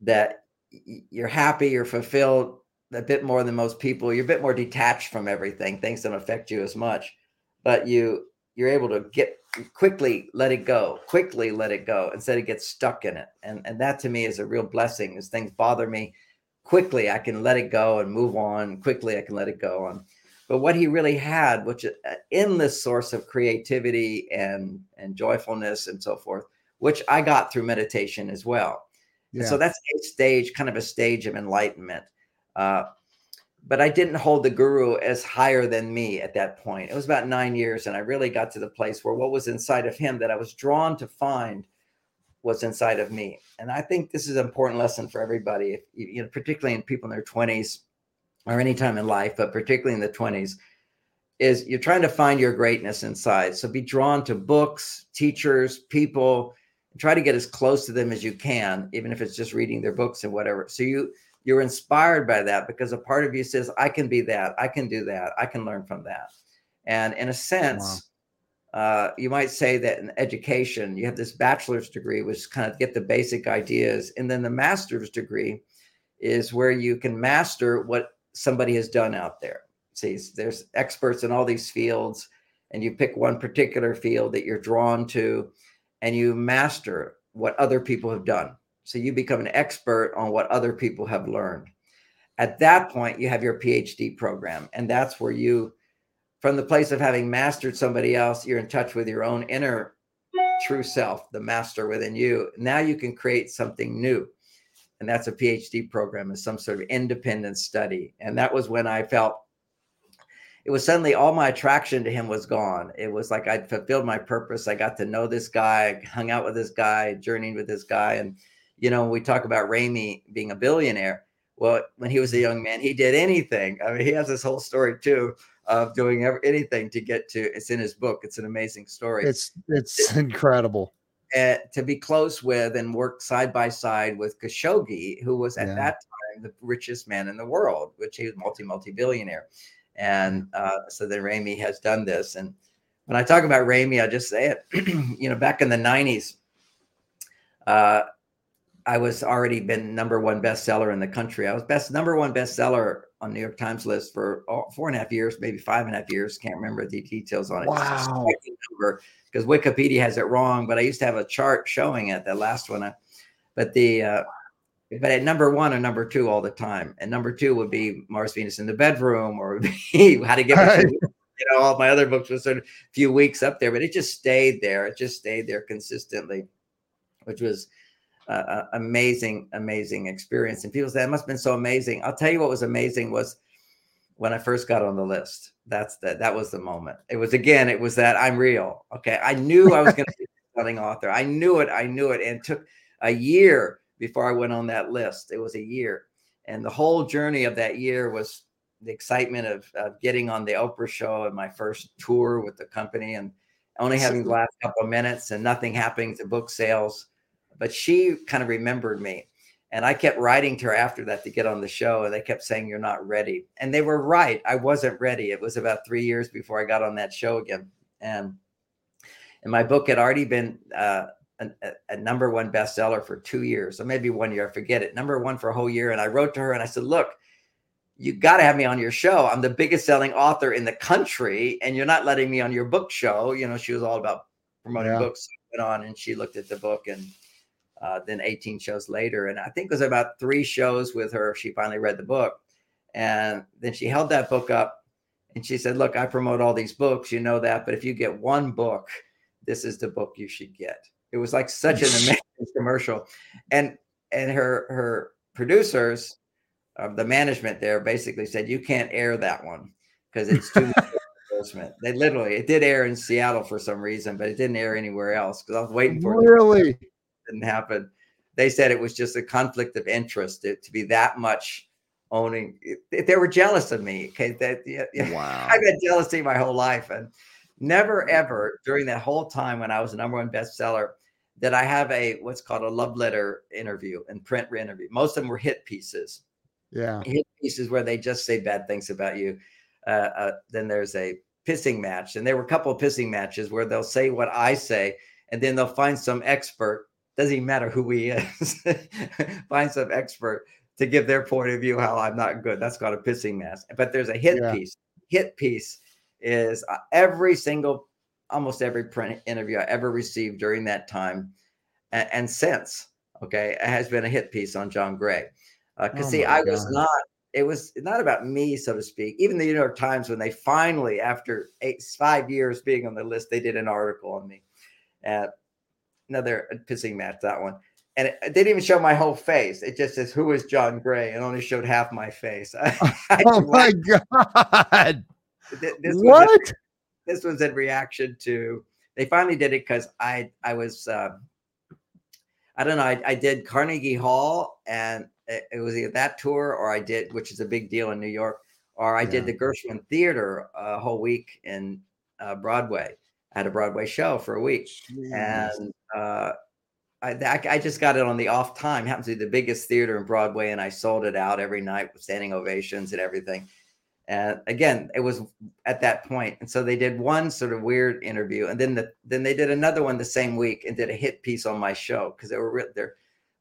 that you're happy, you're fulfilled a bit more than most people. You're a bit more detached from everything. Things don't affect you as much, but you you're able to get quickly let it go, quickly let it go instead of get stuck in it. And and that to me is a real blessing. As things bother me, quickly I can let it go and move on. Quickly I can let it go on. But what he really had, which is an endless source of creativity and and joyfulness and so forth, which I got through meditation as well yeah. So that's a stage, kind of a stage of enlightenment. Uh, but I didn't hold the guru as higher than me at that point. It was about nine years, and I really got to the place where what was inside of him that I was drawn to find was inside of me. And I think this is an important lesson for everybody, if, you know, particularly in people in their 20s or any time in life, but particularly in the 20s, is you're trying to find your greatness inside. So be drawn to books, teachers, people, try to get as close to them as you can, even if it's just reading their books and whatever. So you you're inspired by that because a part of you says, I can be that, I can do that, I can learn from that. And in a sense, wow. uh, you might say that in education, you have this bachelor's degree, which kind of get the basic ideas, and then the master's degree is where you can master what somebody has done out there. See, there's experts in all these fields, and you pick one particular field that you're drawn to, and you master what other people have done. So you become an expert on what other people have learned. At that point, you have your PhD program, and that's where you, from the place of having mastered somebody else, you're in touch with your own inner true self, the master within you. Now you can create something new. And that's a PhD program, is some sort of independent study. And that was when I felt it was suddenly all my attraction to him was gone. It was like I'd fulfilled my purpose. I got to know this guy, hung out with this guy, journeyed with this guy. And, you know, we talk about Ramy being a billionaire. Well, when he was a young man, he did anything. I mean, he has this whole story too of doing ever, anything to get to. It's in his book. It's an amazing story. It's it's incredible. Uh, to be close with and work side by side with Khashoggi, who was at yeah. that time the richest man in the world, which he was multi multi billionaire. And uh, so then Ramy has done this. And when I talk about Ramy, I just say it. you know, back in the '90s, uh, I was already been number one bestseller in the country. I was best number one bestseller on New York Times list for four and a half years, maybe five and a half years. Can't remember the details on it. Wow. Because Wikipedia has it wrong, but I used to have a chart showing it. The last one, but the uh, but at number one or number two all the time, and number two would be Mars Venus in the bedroom, or How to Get you know all my other books were sort of a few weeks up there, but it just stayed there. It just stayed there consistently, which was uh, amazing, amazing experience. And people say it must have been so amazing. I'll tell you what was amazing was when I first got on the list. That's that. That was the moment. It was again. It was that I'm real. Okay, I knew I was going to be a selling author. I knew it. I knew it, and it took a year before I went on that list. It was a year, and the whole journey of that year was the excitement of, of getting on the Oprah show and my first tour with the company, and only having the last couple of minutes and nothing happening to book sales but she kind of remembered me. And I kept writing to her after that to get on the show, and they kept saying, You're not ready. And they were right. I wasn't ready. It was about three years before I got on that show again. And, and my book had already been uh, a, a, number one bestseller for two years, or maybe one year, I forget it, number one for a whole year. And I wrote to her and I said, Look, you got to have me on your show. I'm the biggest selling author in the country, and you're not letting me on your book show. You know, she was all about promoting yeah. books. went on and she looked at the book and uh, then 18 shows later. And I think it was about three shows with her. She finally read the book. And then she held that book up and she said, Look, I promote all these books, you know that. But if you get one book, this is the book you should get. It was like such an amazing commercial. And and her her producers, uh, the management there basically said, You can't air that one because it's too much endorsement. They literally it did air in Seattle for some reason, but it didn't air anywhere else because I was waiting for it. Really? didn't happen. They said it was just a conflict of interest to, to be that much owning. They were jealous of me. Okay, that yeah, wow. I've been jealousy my whole life, and never ever during that whole time when I was a number one bestseller did I have a what's called a love letter interview and print interview. Most of them were hit pieces. Yeah, hit pieces where they just say bad things about you. Uh, uh, then there's a pissing match, and there were a couple of pissing matches where they'll say what I say, and then they'll find some expert doesn't even matter who he is. Find some expert to give their point of view how I'm not good. That's called a pissing match. But there's a hit yeah. piece. Hit piece is uh, every single, almost every print interview I ever received during that time and, and since. Okay, it has been a hit piece on John Gray. Because uh, oh see, I God. was not. It was not about me, so to speak. Even the New York Times, when they finally, after eight, five years being on the list, they did an article on me. Uh, another pissing match that one and it, it, didn't even show my whole face. It just says, "Who is John Gray?" and only showed half my face. oh my god! This what? Was this was in reaction to. They finally did it because I I was uh, I don't know I, I did Carnegie Hall and it, it, was either that tour or I did which is a big deal in New York or I yeah. did the Gershwin Theater a whole week in uh, Broadway. I had a Broadway show for a week, Jeez. and uh, I, I just got it on the off time. It happens to be the biggest theater in Broadway, and I sold it out every night with standing ovations and everything. And again, it was at that point, and so they did one sort of weird interview, and then the then they did another one the same week and did a hit piece on my show because they were they're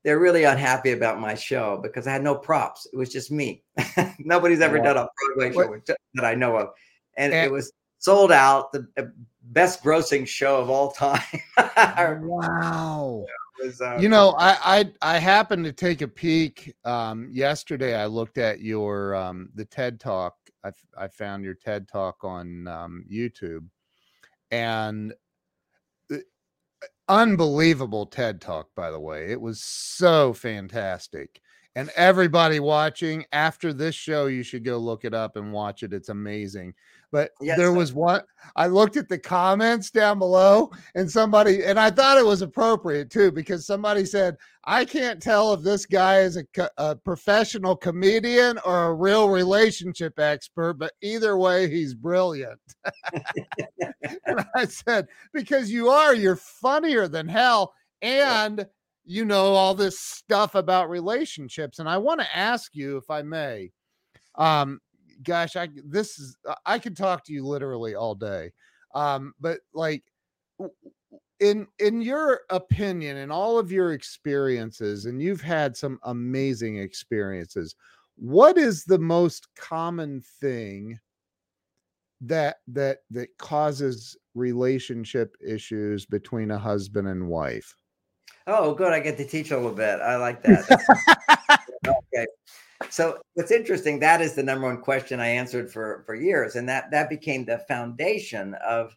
they're really unhappy about my show because I had no props. It was just me. Nobody's ever done a Broadway show what? that I know of, and, and, it was sold out. The best grossing show of all time. wow. Was, uh, you know, I, I I happened to take a peek um, yesterday. I looked at your um, the TED Talk. I, found your TED Talk on um, YouTube, and unbelievable TED talk, by the way. It was so fantastic. And everybody watching after this show, you should go look it up and watch it. It's amazing. But yes, there was one, I looked at the comments down below, and somebody, and I thought it was appropriate too, because somebody said, I can't tell if this guy is a, a professional comedian or a real relationship expert, but either way, he's brilliant. and I said, because you are, you're funnier than hell. And you know all this stuff about relationships. And I want to ask you, if I may, um, gosh, I this is I could talk to you literally all day. Um, but like in in your opinion and all of your experiences, and you've had some amazing experiences, what is the most common thing that that that causes relationship issues between a husband and wife? Oh, good. I get to teach a little bit. I like that. okay so what's interesting that is the number one question i answered for for years and that that became the foundation of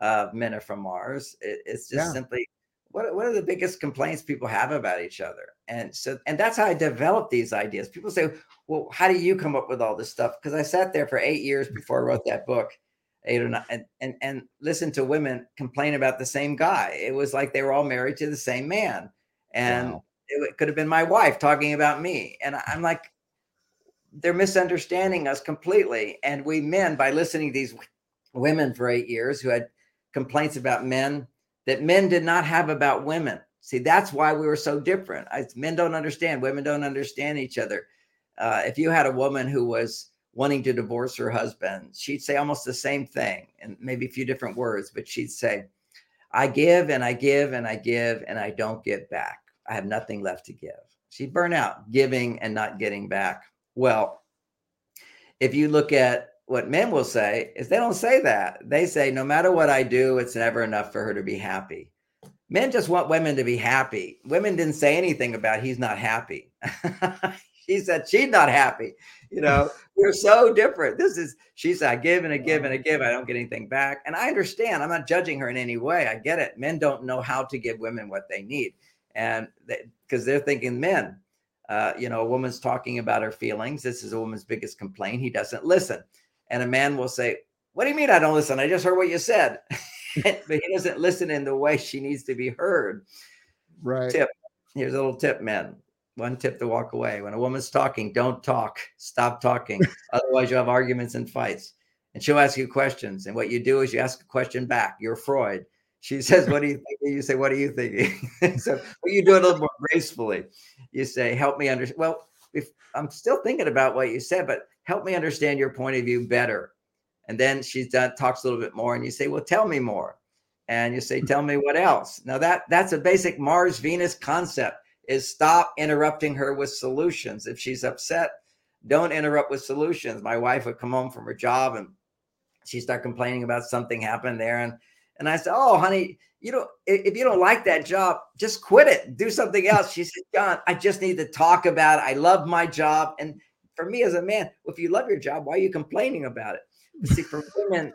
uh, men are from mars. It, it's just yeah. simply what, what are the biggest complaints people have about each other? And so and that's how i developed these ideas. People say well how do you come up with all this stuff? Because i sat there for eight years before i wrote that book eight or nine and, and and listened to women complain about the same guy. It was like they were all married to the same man. And wow it could have been my wife talking about me. And I'm like, they're misunderstanding us completely. And we men, by listening to these women for eight years who had complaints about men that men did not have about women. See, that's why we were so different. I, men don't understand, women don't understand each other. Uh, if you had a woman who was wanting to divorce her husband, she'd say almost the same thing and maybe a few different words, but she'd say, I give and I give and I give and I don't get back. I have nothing left to give. She'd burn out giving and not getting back. Well, if you look at what men will say, is they don't say that. They say, no matter what I do, it's never enough for her to be happy. Men just want women to be happy. Women didn't say anything about he's not happy. she said she's not happy. You know, we're so different. This is, she said, I give and I give and I give. I don't get anything back. And I understand. I'm not judging her in any way. I get it. Men don't know how to give women what they need and because they, are thinking men uh, you know a woman's talking about her feelings. This is a woman's biggest complaint. He doesn't listen. And a man will say what do you mean i don't listen? I just heard what you said. But he doesn't listen in the way she needs to be heard. Right. Tip. Here's a little tip men one tip to walk away. When a woman's talking don't talk. Stop talking. Otherwise you'll have arguments and fights. And she'll ask you questions. And what you do is you ask a question back. You're freud she says, What do you think? You say, What are you thinking? so well, you do it a little more gracefully. You say, Help me understand. Well, if I'm still thinking about what you said, but help me understand your point of view better. And then she's done talks a little bit more, and you say, Well, tell me more. And you say, hmm. Tell me what else. Now that that's a basic Mars Venus concept is stop interrupting her with solutions. If she's upset, don't interrupt with solutions. My wife would come home from her job and she start complaining about something happened there. And and I said, "Oh, honey, you know, if you don't like that job, just quit it. Do something else." She said, "John, I just need to talk about it. I love my job." And for me as a man, if you love your job, why are you complaining about it? See, for women,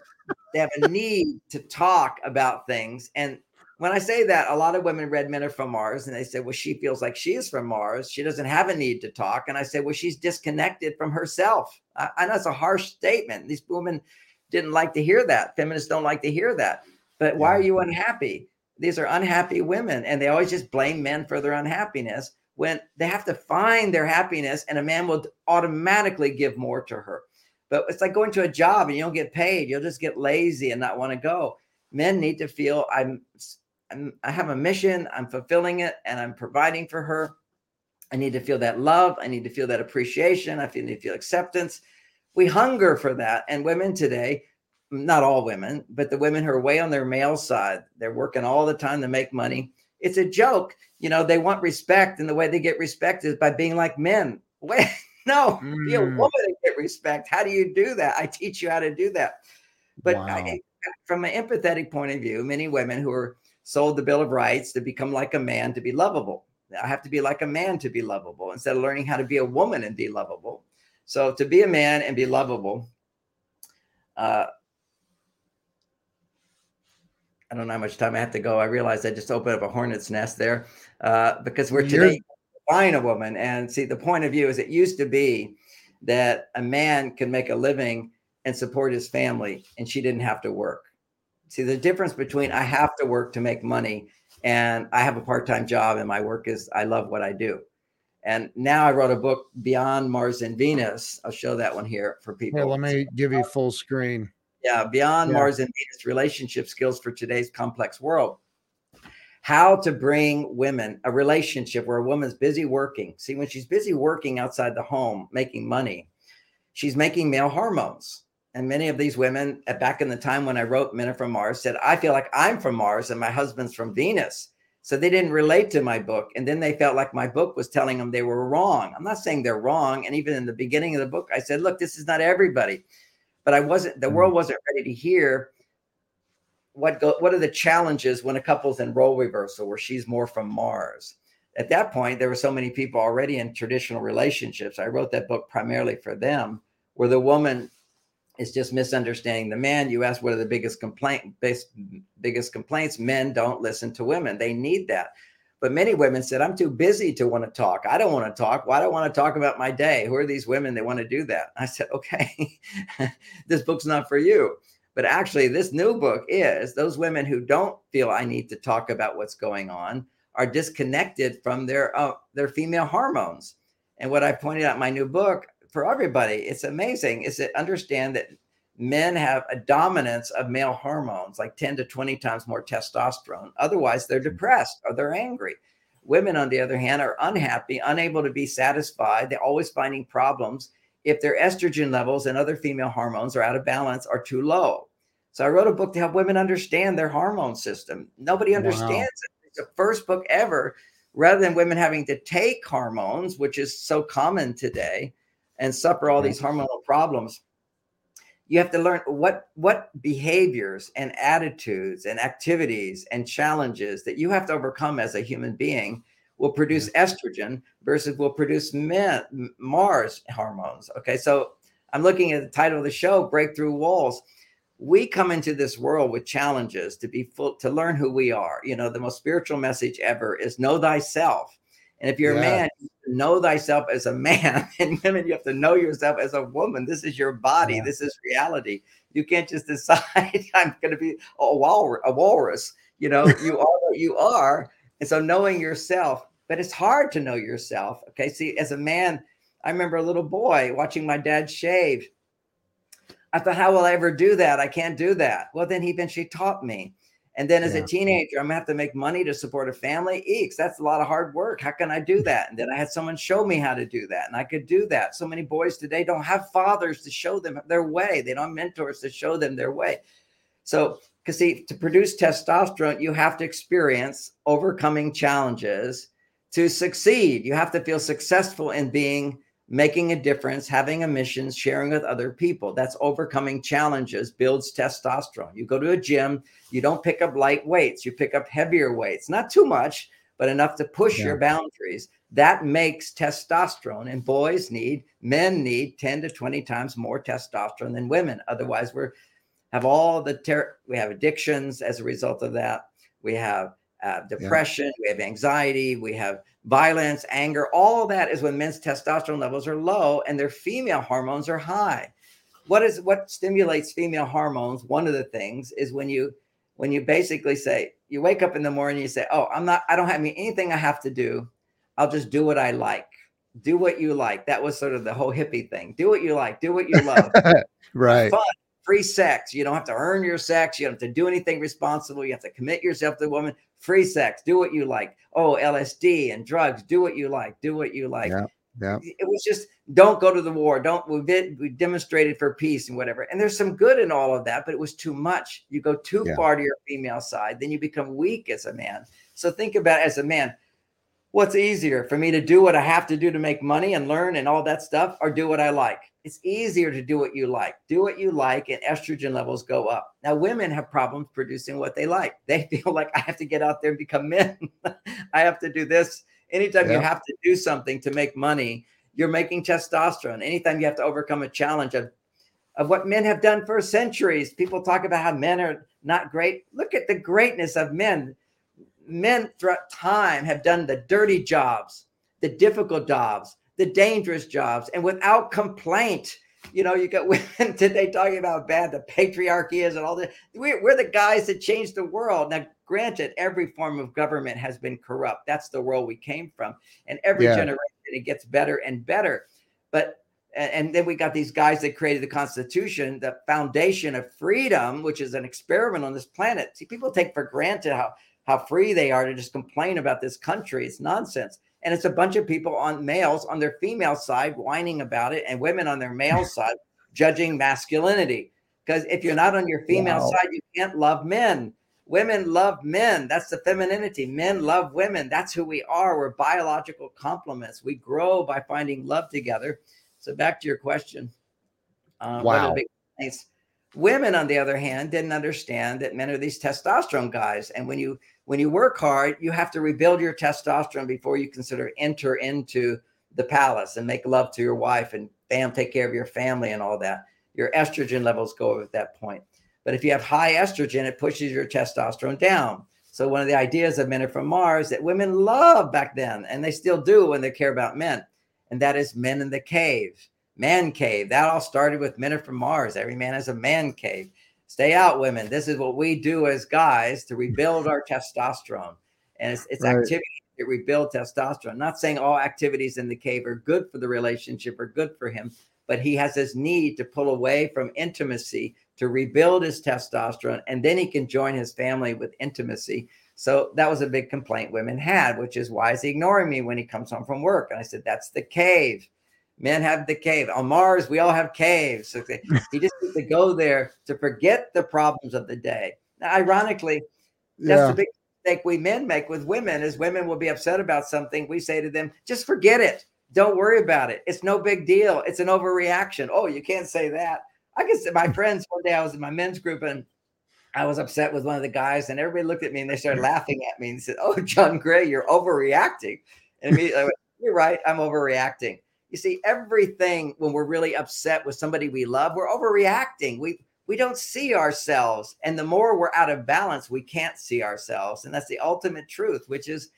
they have a need to talk about things. And when I say that, a lot of women read Men Are From Mars and they say, well, she feels like she is from Mars. She doesn't have a need to talk. And I say, well, she's disconnected from herself. I, I know it's a harsh statement. These women didn't like to hear that. Feminists don't like to hear that. But why are you unhappy? These are unhappy women, and they always just blame men for their unhappiness when they have to find their happiness, and a man will automatically give more to her. But it's like going to a job and you don't get paid. You'll just get lazy and not want to go. Men need to feel I'm, I'm I have a mission, I'm fulfilling it, and I'm providing for her. I need to feel that love. I need to feel that appreciation. I feel, need to feel acceptance. We hunger for that. And women today not all women, but the women who are way on their male side, they're working all the time to make money. it's a joke. You know, they want respect, and the way they get respect is by being like men. Wait, no, mm. be a mm. woman and get respect. How do you do that? I teach you how to do that. But wow. I, from an empathetic point of view, many women who are sold the Bill of Rights to become like a man to be lovable. I have to be like a man to be lovable instead of learning how to be a woman and be lovable. So to be a man and be lovable, uh, I don't know how much time I have to go. I realized I just opened up a hornet's nest there uh, because we're today buying a woman. And see, the point of view is it used to be that a man can make a living and support his family, and she didn't have to work. See, the difference between I have to work to make money and I have a part time job and my work is I love what I do. And now I wrote a book, Beyond Mars and Venus. I'll show that one here for people. Hey, let me give you full screen. Yeah, Beyond yeah. Mars and Venus relationship skills for today's complex world. How to bring women a relationship where a woman's busy working. See, when she's busy working outside the home, making money, she's making male hormones. And many of these women, uh, back in the time when I wrote Men Are from Mars, said, I feel like I'm from Mars and my husband's from Venus. So they didn't relate to my book. And then they felt like my book was telling them they were wrong. I'm not saying they're wrong. And even in the beginning of the book, I said, look, this is not everybody. But I wasn't, the world mm. wasn't ready to hear what go, what are the challenges when a couple's in role reversal where she's more from Mars. At that point, there were so many people already in traditional relationships. I wrote that book primarily for them, where the woman is just misunderstanding the man. You ask what are the biggest complaint biggest complaints? Men don't listen to women. They need that. But many women said, I'm too busy to want to talk. I don't want to talk. Why do I want to talk about my day? Who are these women that want to do that? I said, okay, this book's not for you. But actually, this new book is those women who don't feel I need to talk about what's going on are disconnected from their uh, their female hormones. And what I pointed out in my new book, for everybody. It's amazing is to understand that men have a dominance of male hormones, like 10 to 20 times more testosterone. Otherwise, they're mm-hmm. depressed or they're angry. Women, on the other hand, are unhappy, unable to be satisfied. They're always finding problems if their estrogen levels and other female hormones are out of balance or too low. So I wrote a book to help women understand their hormone system. Nobody understands wow. it. It's the first book ever, rather than women having to take hormones, which is so common today and suffer all these hormonal problems you have to learn what what behaviors and attitudes and activities and challenges that you have to overcome as a human being will produce mm-hmm. estrogen versus will produce men, mars hormones okay? So i'm looking at the title of the show breakthrough walls. We come into this world with challenges to be full to learn who we are. You know the most spiritual message ever is know thyself. And if you're yeah. a man, know thyself as a man. And women, you have to know yourself as a woman. This is your body. Yeah. This is reality. You can't just decide I'm going to be a, walrus, a walrus. You know, you are what you are. And so knowing yourself, but it's hard to know yourself. Okay. See, as a man, I remember a little boy watching my dad shave. I thought, how will I ever do that? I can't do that. Well, then he eventually taught me. And then as yeah. a teenager, I'm gonna have to make money to support a family. Eeks, that's a lot of hard work. How can I do that? And then I had someone show me how to do that, and I could do that. So many boys today don't have fathers to show them their way. They don't have mentors to show them their way. So, because see, to produce testosterone, you have to experience overcoming challenges to succeed. You have to feel successful in being making a difference, having a mission, sharing with other people. That's overcoming challenges, builds testosterone. You go to a gym, you don't pick up light weights, you pick up heavier weights, not too much, but enough to push yeah. your boundaries. That makes testosterone, and boys need, men need 10 to 20 times more testosterone than women. Otherwise, we're have all the ter- we have addictions as a result of that. We have uh, depression, yeah. we have anxiety, we have violence, anger. All of that is when men's testosterone levels are low and their female hormones are high. What is what stimulates female hormones? One of the things is when you when you basically say you wake up in the morning, you say, "Oh, I'm not. I don't have me anything I have to do. I'll just do what I like. Do what you like." That was sort of the whole hippie thing. Do what you like. Do what you love. right. Fun free sex. You don't have to earn your sex. You don't have to do anything responsible. You have to commit yourself to a woman. Free sex. Do what you like. Oh, LSD and drugs. Do what you like. Do what you like. Yeah. Yeah. It was just don't go to the war. Don't we did we demonstrated for peace and whatever. And there's some good in all of that, but it was too much. You go too yeah. far to your female side, then you become weak as a man. So think about as a man, what's easier for me to do what I have to do to make money and learn and all that stuff, or do what I like? It's easier to do what you like. Do what you like, and estrogen levels go up. Now, women have problems producing what they like. They feel like I have to get out there and become men. I have to do this Anytime yeah. you have to do something to make money, you're making testosterone. Anytime you have to overcome a challenge of, of what men have done for centuries, people talk about how men are not great. Look at the greatness of men. Men throughout time have done the dirty jobs, the difficult jobs, the dangerous jobs, and without complaint. You know, you got women today talking about how bad the patriarchy is and all that. We're, we're the guys that changed the world. Now, Granted, every form of government has been corrupt. That's the world we came from. And every yeah. generation it gets better and better. But and then we got these guys that created the Constitution, the foundation of freedom, which is an experiment on this planet. See, people take for granted how how free they are to just complain about this country. It's nonsense. And it's a bunch of people on males on their female side whining about it, and women on their male side judging masculinity. Because if you're not on your female wow. side, you can't love men. Women love men. That's the femininity. Men love women. That's who we are. We're biological complements. We grow by finding love together. So back to your question. Uh, wow. Women, on the other hand, didn't understand that men are these testosterone guys, and when you when you work hard, you have to rebuild your testosterone before you consider enter into the palace and make love to your wife and bam, take care of your family and all that. Your estrogen levels go up at that point. But if you have high estrogen, it pushes your testosterone down. So one of the ideas of Men Are From Mars that women love back then, and they still do when they care about men, and that is men in the cave, man cave. That all started with Men Are From Mars. Every man has a man cave. Stay out, women. This is what we do as guys to rebuild our testosterone, and it's, it's right. activity to rebuild testosterone. I'm not saying all activities in the cave are good for the relationship or good for him, but he has this need to pull away from intimacy to rebuild his testosterone, and then he can join his family with intimacy. So that was a big complaint women had, which is why is he ignoring me when he comes home from work? And I said, that's the cave. Men have the cave. On Mars, we all have caves. So he just needs to go there to forget the problems of the day. Now, ironically, that's yeah. the big mistake we men make with women is women will be upset about something. We say to them, just forget it. Don't worry about it. It's no big deal. It's an overreaction. Oh, you can't say that. I can say my friends one day I was in my men's group and I was upset with one of the guys, and everybody looked at me and they started laughing at me and said, "Oh, John Gray, you're overreacting." And immediately, I went, "You're right, I'm overreacting." You see, everything when we're really upset with somebody we love, we're overreacting. We we don't see ourselves, and the more we're out of balance, we can't see ourselves, and that's the ultimate truth, which is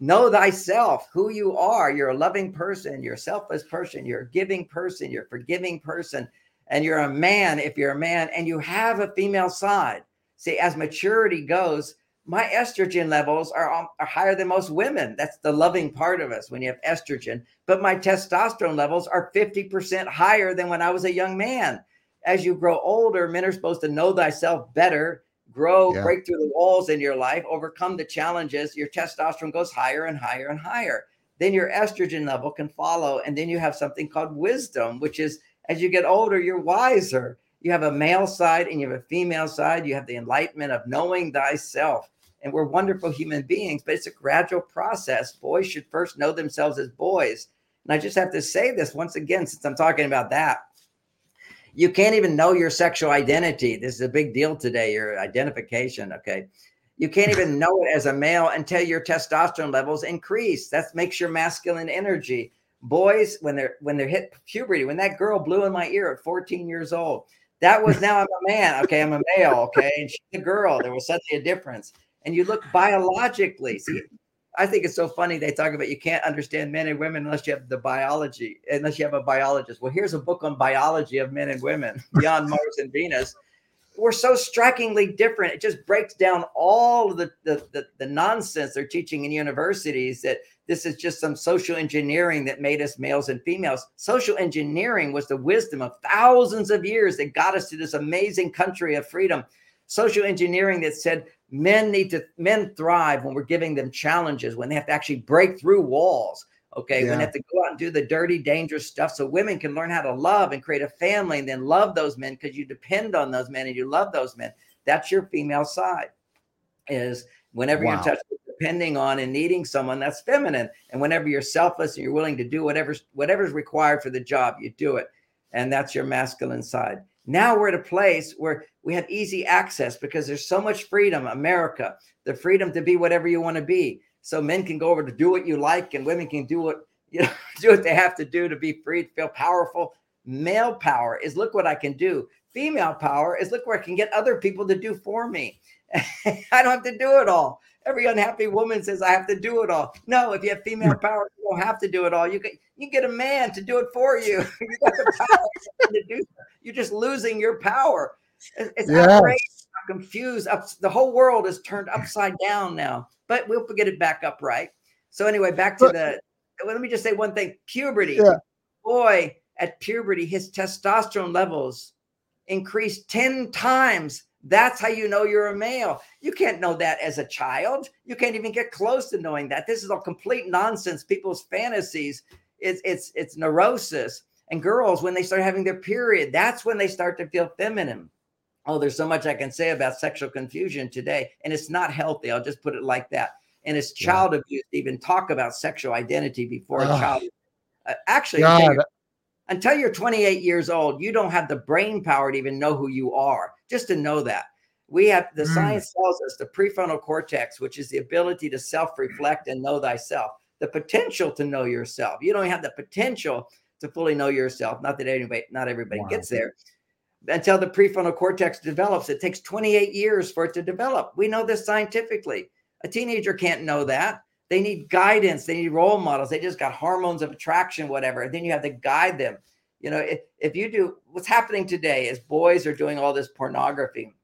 know thyself, who you are. You're a loving person, you're a selfless person, you're a giving person, you're a forgiving person. And you're a man if you're a man. And you have a female side. See, as maturity goes, my estrogen levels are, um, are higher than most women. That's the loving part of us when you have estrogen. But my testosterone levels are 50% higher than when I was a young man. As you grow older, men are supposed to know thyself better, grow, yeah. break through the walls in your life, overcome the challenges. Your testosterone goes higher and higher and higher. Then your estrogen level can follow. And then you have something called wisdom, which is as you get older, you're wiser. You have a male side and you have a female side. You have the enlightenment of knowing thyself. And we're wonderful human beings, but it's a gradual process. Boys should first know themselves as boys. And I just have to say this once again, since I'm talking about that. You can't even know your sexual identity. This is a big deal today, your identification. Okay. You can't even know it as a male until your testosterone levels increase. That makes your masculine energy boys when they're when they're hit puberty when that girl blew in my ear at 14 years old that was now i'm a man okay i'm a male okay and she's a girl there was suddenly a difference and you look biologically see i think it's so funny they talk about you can't understand men and women unless you have the biology unless you have a biologist well here's a book on biology of men and women beyond mars and venus we're so strikingly different. It just breaks down all the, the, the, the, nonsense they're teaching in universities that this is just some social engineering that made us males and females. Social engineering was the wisdom of thousands of years that got us to this amazing country of freedom. Social engineering that said men need to men thrive when we're giving them challenges, when they have to actually break through walls. Okay, yeah. they have to go out and do the dirty, dangerous stuff so women can learn how to love and create a family and then love those men because you depend on those men and you love those men. That's your female side. Is whenever wow. you're touch depending on and needing someone that's feminine, and whenever you're selfless and you're willing to do whatever's whatever's required for the job, you do it, and that's your masculine side. Now we're at a place where we have easy access because there's so much freedom, America, the freedom to be whatever you want to be. So men can go over to do what you like, and women can do what you know, do what they have to do to be free, to feel powerful. Male power is look what I can do. Female power is look where I can get other people to do for me. I don't have to do it all. Every unhappy woman says I have to do it all. No, if you have female hmm. power, you don't have to do it all. You can you get a man to do it for you. you got the power to do. You're just losing your power. It's yes. outrageous, confused. Up, the whole world is turned upside down now. But we'll get it back up right. So anyway, back to the. Let me just say one thing: puberty. Yeah. Boy, at puberty, his testosterone levels increased ten times that's how you know you're a male. You can't know that as a child. You can't even get close to knowing that. This is all complete nonsense. People's fantasies. It's it's it's neurosis. And girls, when they start having their period, that's when they start to feel feminine. Oh, there's so much I can say about sexual confusion today, and it's not healthy. I'll just put it like that. And it's child yeah. abuse to even talk about sexual identity before a child. Uh, actually, until you're 28 years old, you don't have the brain power to even know who you are. Just to know that. We have the mm. science tells us the prefrontal cortex, which is the ability to self reflect and know thyself, the potential to know yourself. You don't have the potential to fully know yourself. Not that anybody, not everybody wow. gets there until the prefrontal cortex develops. It takes 28 years for it to develop. We know this scientifically. A teenager can't know that. They need guidance. They need role models. They just got hormones of attraction, whatever. And then you have to guide them. You know, if, if you do what's happening today is boys are doing all this pornography.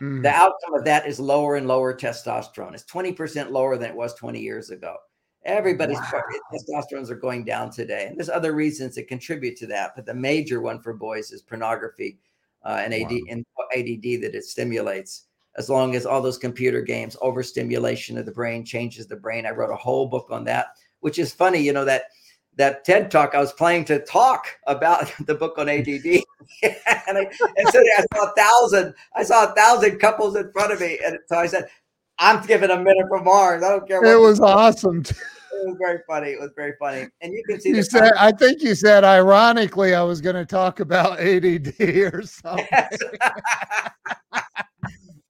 Mm. The outcome of that is lower and lower testosterone. It's 20% lower than it was 20 years ago. Everybody's wow. testosterones are going down today. And there's other reasons that contribute to that, but the major one for boys is pornography uh, and AD wow. and ADD that it stimulates as long as all those computer games overstimulation of the brain changes the brain i wrote a whole book on that which is funny you know that that ted talk i was playing to talk about the book on add and, I, and so i saw a thousand i saw a thousand couples in front of me and so i said i'm giving a minute for mars i don't care it was awesome it was very funny. It was very funny, and you can see. You said, I think you said, ironically, I was going to talk about ADD or something.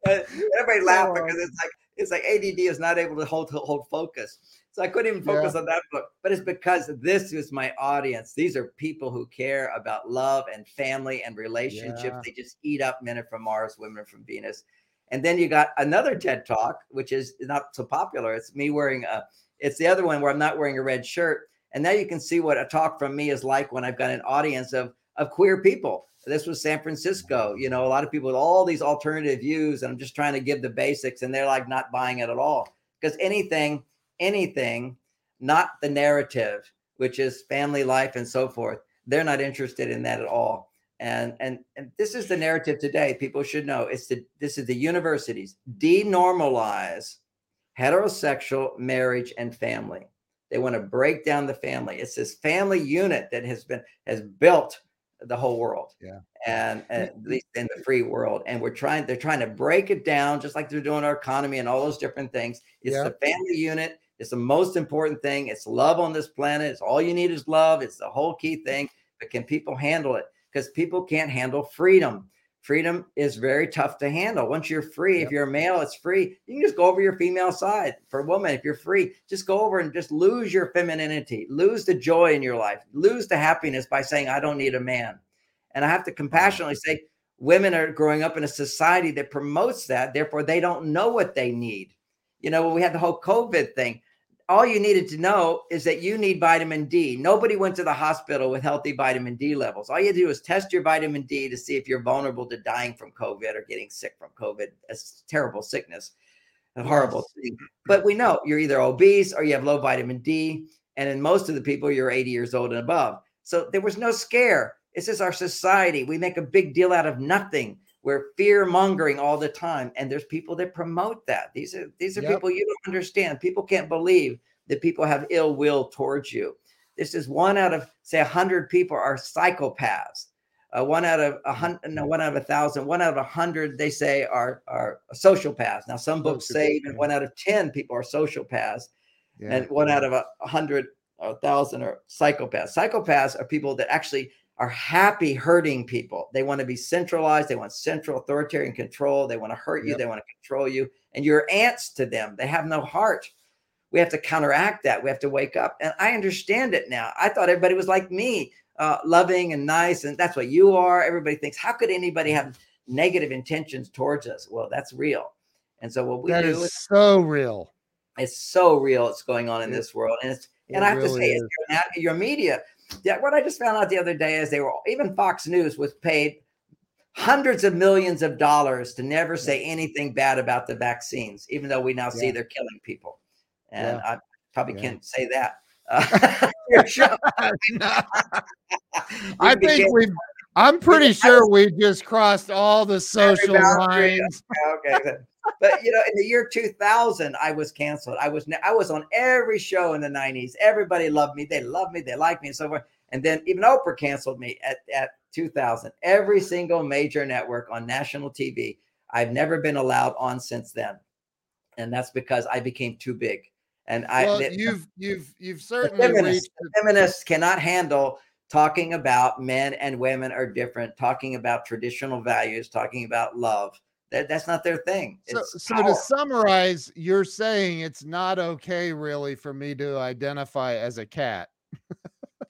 everybody laughed because it's like it's like ADD is not able to hold hold focus. So I couldn't even focus yeah. on that book. But it's because this is my audience. These are people who care about love and family and relationships. Yeah. They just eat up men from Mars, women from Venus. And then you got another TED talk, which is not so popular. It's me wearing a, it's the other one where I'm not wearing a red shirt. And now you can see what a talk from me is like when I've got an audience of of queer people this was San Francisco. You know, a lot of people with all these alternative views, and I'm just trying to give the basics, and they're like not buying it at all. Because anything, anything, not the narrative, which is family life and so forth, they're not interested in that at all. And and and this is the narrative today. People should know it's the this is the universities denormalize heterosexual marriage and family. They want to break down the family. It's this family unit that has been has built the whole world. Yeah. And, and, at least in the free world. And we're trying, they're trying to break it down, just like they're doing our economy and all those different things. It's yeah. the family unit. It's the most important thing. It's love on this planet. It's all you need is love. It's the whole key thing. But can people handle it? Because people can't handle freedom. Freedom is very tough to handle. Once you're free, yep. if you're a male, it's free. You can just go over your female side. For a woman, if you're free, just go over and just lose your femininity, lose the joy in your life, lose the happiness by saying, I don't need a man. And I have to compassionately say, women are growing up in a society that promotes that. Therefore, they don't know what they need. You know, when we had the whole COVID thing, all you needed to know is that you need vitamin D. Nobody went to the hospital with healthy vitamin D levels. All you do is test your vitamin D to see if you're vulnerable to dying from COVID or getting sick from COVID. It's terrible sickness, a horrible thing. But we know you're either obese or you have low vitamin D. And in most of the people, you're 80 years old and above. So there was no scare. It's just our society. We make a big deal out of nothing. We're fear mongering all the time, and there's people that promote that. These are these are yep. people you don't understand. People can't believe that people have ill will towards you. This is one out of say a hundred people are psychopaths. Uh, one out of a hundred, no, one out of a thousand, one out of a hundred, they say are are sociopaths. Now, some books say even one out of ten people are sociopaths, yeah. and one out of a hundred or a thousand are psychopaths. Psychopaths are people that actually are happy hurting people. They want to be centralized. They want central authoritarian control. They want to hurt you. Yep. They want to control you. And you're ants to them. They have no heart. We have to counteract that. We have to wake up. And I understand it now. I thought everybody was like me, uh, loving and nice. And that's what you are. Everybody thinks, how could anybody have negative intentions towards us? Well, that's real. And so what we that do is, is so real. It's so real. It's going on in this world. And it's, and I have really to say, your, your media, yeah, what I just found out the other day is they were even Fox News was paid hundreds of millions of dollars to never say anything bad about the vaccines, even though we now yeah. see they're killing people. And yeah. I probably yeah. can't say that. Uh, I think we I'm pretty sure we just crossed all the social lines. okay but you know, in the year 2000, I was canceled. I was I was on every show in the 90s. Everybody loved me. They loved me. They liked me, and so forth. And then even Oprah canceled me at at 2000. Every single major network on national TV. I've never been allowed on since then, and that's because I became too big. And I, well, you've you've you've certainly feminists, feminists cannot handle talking about men and women are different, talking about traditional values, talking about love that, that's not their thing. so, so to summarize, you're saying it's not okay, really, for me to identify as a cat.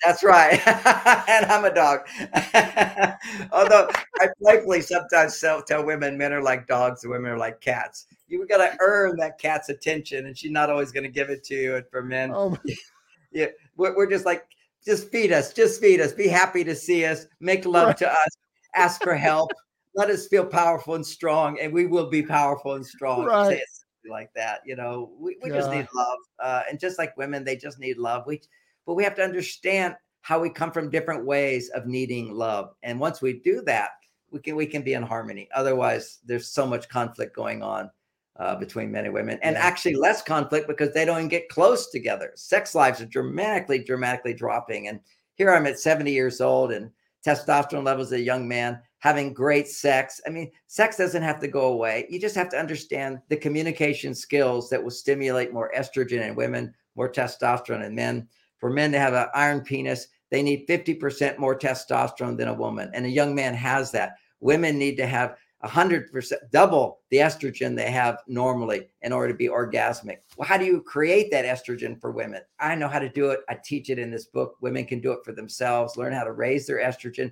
That's right. and I'm a dog. Although I playfully sometimes tell, tell women men are like dogs and women are like cats. You got to earn that cat's attention, and she's not always going to give it to you. And for men, oh yeah, we're, we're just like, just feed us, just feed us, be happy to see us, make love right. to us, ask for help let us feel powerful and strong, and we will be powerful and strong. Right. like that, you know, we, we yeah. just need love, uh, and just like women, they just need love. We, but we have to understand how we come from different ways of needing love, and once we do that, we can we can be in harmony. Otherwise, there's so much conflict going on uh, between men and women, and yeah. actually less conflict because they don't even get close together. Sex lives are dramatically, dramatically dropping. And here I'm at 70 years old, and testosterone levels as a young man having great sex. I mean, sex doesn't have to go away. You just have to understand the communication skills that will stimulate more estrogen in women, more testosterone in men. For men to have an iron penis, they need 50% more testosterone than a woman. And a young man has that. Women need to have 100% double the estrogen they have normally in order to be orgasmic. Well, how do you create that estrogen for women? I know how to do it. I teach it in this book. Women can do it for themselves, learn how to raise their estrogen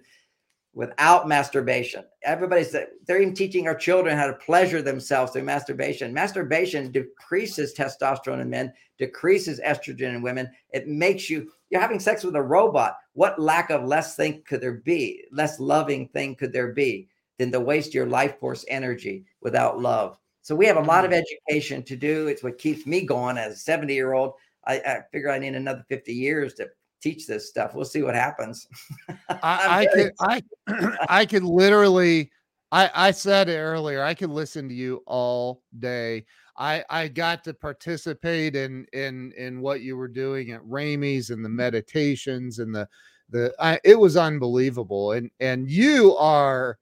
without masturbation. Everybody's they're even teaching our children how to pleasure themselves through masturbation. Masturbation decreases testosterone in men, decreases estrogen in women. It makes you you're having sex with a robot. What lack of less thing could there be? Less loving thing could there be than to waste your life force energy without love? So we have a lot of mm. education to do. It's what keeps me going as a 70 year old. I, I figure I need another 50 years to teach this stuff. We'll see what happens. I, I could I I could literally I I said it earlier. I could listen to you all day. I I got to participate in in in what you were doing at Ramey's and the meditations and the the I, it was unbelievable. And and you are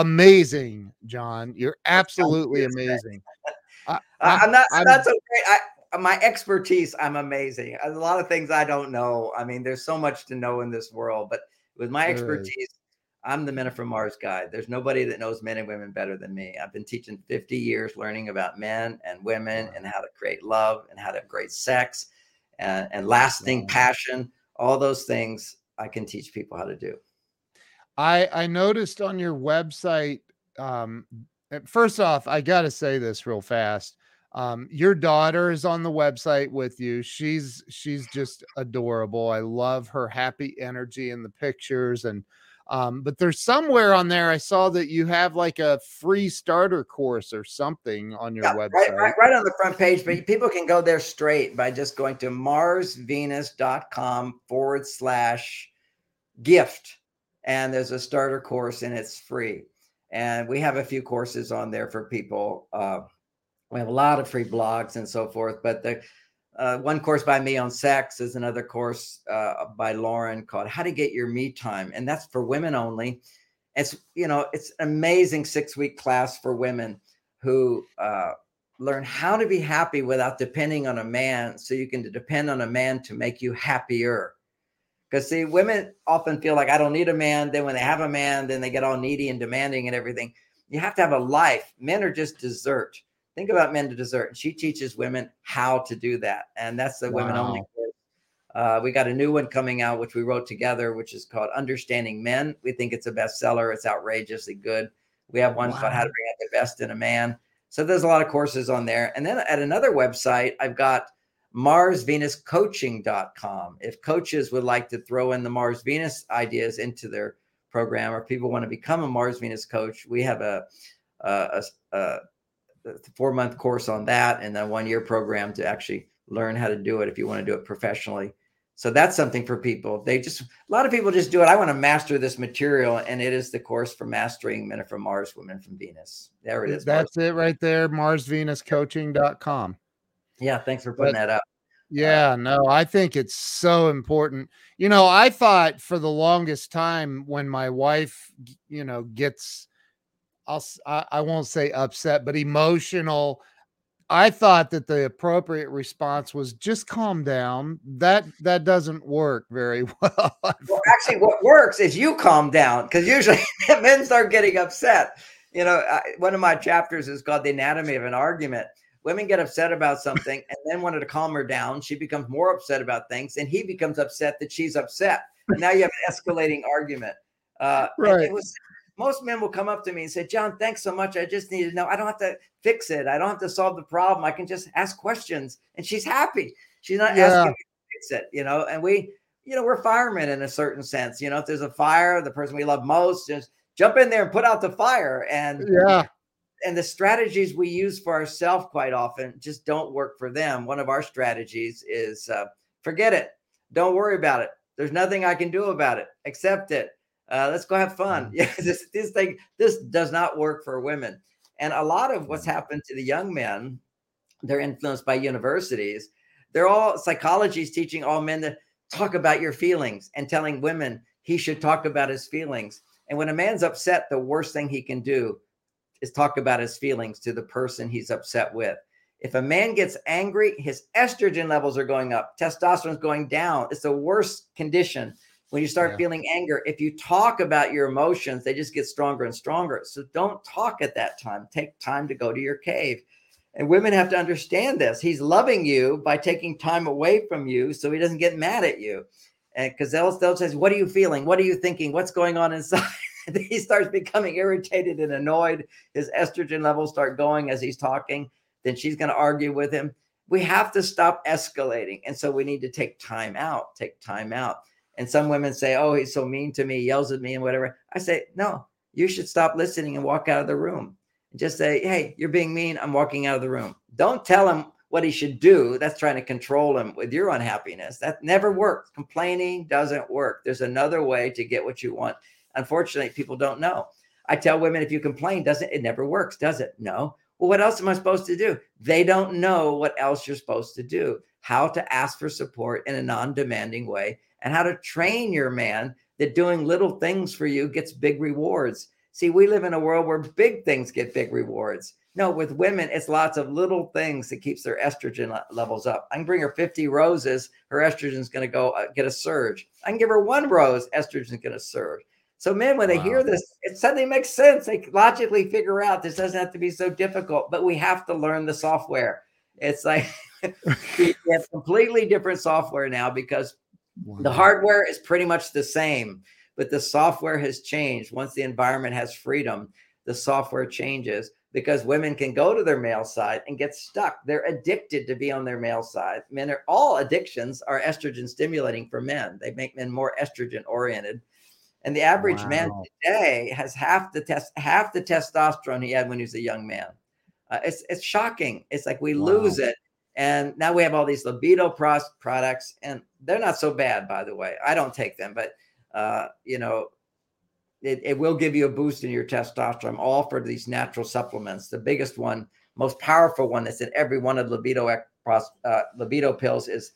amazing, John. You're absolutely amazing. I, am not. I'm, that's okay. I my expertise, I'm amazing. A lot of things I don't know. I mean, there's so much to know in this world, but with my expertise, I'm the Men From Mars guy. There's nobody that knows men and women better than me. I've been teaching 50 years, learning about men and women and how to create love and how to have great sex and, and lasting passion. All those things I can teach people how to do. I I noticed on your website. Um, first off, I got to say this real fast um your daughter is on the website with you. She's she's just adorable. I love her happy energy in the pictures and um but there's somewhere on there i saw that you have like a free starter course or something on your yeah, website. right, right, right on the front page but people can go there straight by just going to marsvenus.com forward slash gift and there's a starter course and it's free and we have a few courses on there for people uh, we have a lot of free blogs and so forth but the uh, one course by me on sex is another course uh, by Lauren called How to Get Your Me Time. And that's for women only. It's, you know, it's an amazing six week class for women who uh, learn how to be happy without depending on a man so you can depend on a man to make you happier. Because see, women often feel like I don't need a man. Then when they have a man, then they get all needy and demanding and everything. You have to have a life. Men are just dessert think about men to dessert. She teaches women how to do that, and that's the wow. women only. Uh, we got a new one coming out, which we wrote together, which is called Understanding Men. We think it's a bestseller. It's outrageously good. We have one wow. called How to Bring Out the Best in a Man. So there's a lot of courses on there. And then at another website, I've got marsvenuscoaching.com. If coaches would like to throw in the Mars Venus ideas into their program, or people want to become a Mars Venus coach, we have a, a, a, four month course on that and then one year program to actually learn how to do it if you want to do it professionally. So that's something for people. They just a lot of people just do it. I want to master this material and it is the course for mastering men from mars women from venus. There it is that's mars. it right there marsvenuscoaching.com yeah thanks for putting but, that up uh, yeah, no, I think it's so important. You know, I thought for the longest time when my wife, you know, gets I'll I, I won't say upset, but emotional. I thought that the appropriate response was just calm down. That that doesn't work very well. well actually, what works is you calm down because usually men start getting upset. You know, I, one of my chapters is called "The Anatomy of an Argument." Women get upset about something, and then wanted to calm her down. She becomes more upset about things, and he becomes upset that she's upset. And now you have an escalating argument. Uh, right. It was most men will come up to me and say, John, thanks so much. I just need to know. I don't have to fix it. I don't have to solve the problem. I can just ask questions. And she's happy. She's not yeah. asking me to fix it, you know. And we, you know, we're firemen in a certain sense. You know, if there's a fire, the person we love most, just jump in there and put out the fire. And yeah. And the strategies we use for ourselves quite often just don't work for them. One of our strategies is uh, forget it. Don't worry about it. There's nothing I can do about it. Accept it uh, let's go have fun. Mm. Yeah, this this thing this does not work for women. And a lot of what's mm. happened to the young men, they're influenced by universities. They're all psychology is teaching all men to talk about your feelings and telling women he should talk about his feelings. And when a man's upset, the worst thing he can do is talk about his feelings to the person he's upset with. If a man gets angry, his estrogen levels are going up, testosterone is going down. It's the worst condition when you start yeah. feeling anger, if you talk about your emotions, they just get stronger and stronger. So don't talk at that time. Take time to go to your cave. And women have to understand this. He's loving you by taking time away from you so he doesn't get mad at you. And because they'll, they'll say, What are you feeling? What are you thinking? What's going on inside? he starts becoming irritated and annoyed. His estrogen levels start going as he's talking. Then she's going to argue with him. We have to stop escalating. And so we need to take time out, take time out. And some women say, Oh, he's so mean to me, yells at me, and whatever. I say, No, you should stop listening and walk out of the room. And just say, Hey, you're being mean. I'm walking out of the room. Don't tell him what he should do. That's trying to control him with your unhappiness. That never works. Complaining doesn't work. There's another way to get what you want. Unfortunately, people don't know. I tell women if you complain, doesn't it never works, does it? No. Well, what else am I supposed to do? They don't know what else you're supposed to do. How to ask for support in a non-demanding way and how to train your man that doing little things for you gets big rewards. See, we live in a world where big things get big rewards. No, with women, it's lots of little things that keeps their estrogen levels up. I can bring her 50 roses, her estrogen's going to go uh, get a surge. I can give her one rose, estrogen's going to surge. So men, when they wow. hear this, it suddenly makes sense. They logically figure out this doesn't have to be so difficult, but we have to learn the software. It's like we have completely different software now because Wow. The hardware is pretty much the same, but the software has changed. Once the environment has freedom, the software changes because women can go to their male side and get stuck. They're addicted to be on their male side. Men are all addictions are estrogen stimulating for men. They make men more estrogen oriented. And the average wow. man today has half the test half the testosterone he had when he was a young man. Uh, it's it's shocking. It's like we wow. lose it and now we have all these libido pros- products, and they're not so bad, by the way. I don't take them, but uh, you know, it, it will give you a boost in your testosterone. all for these natural supplements. The biggest one, most powerful one that's in every one of the libido uh, libido pills is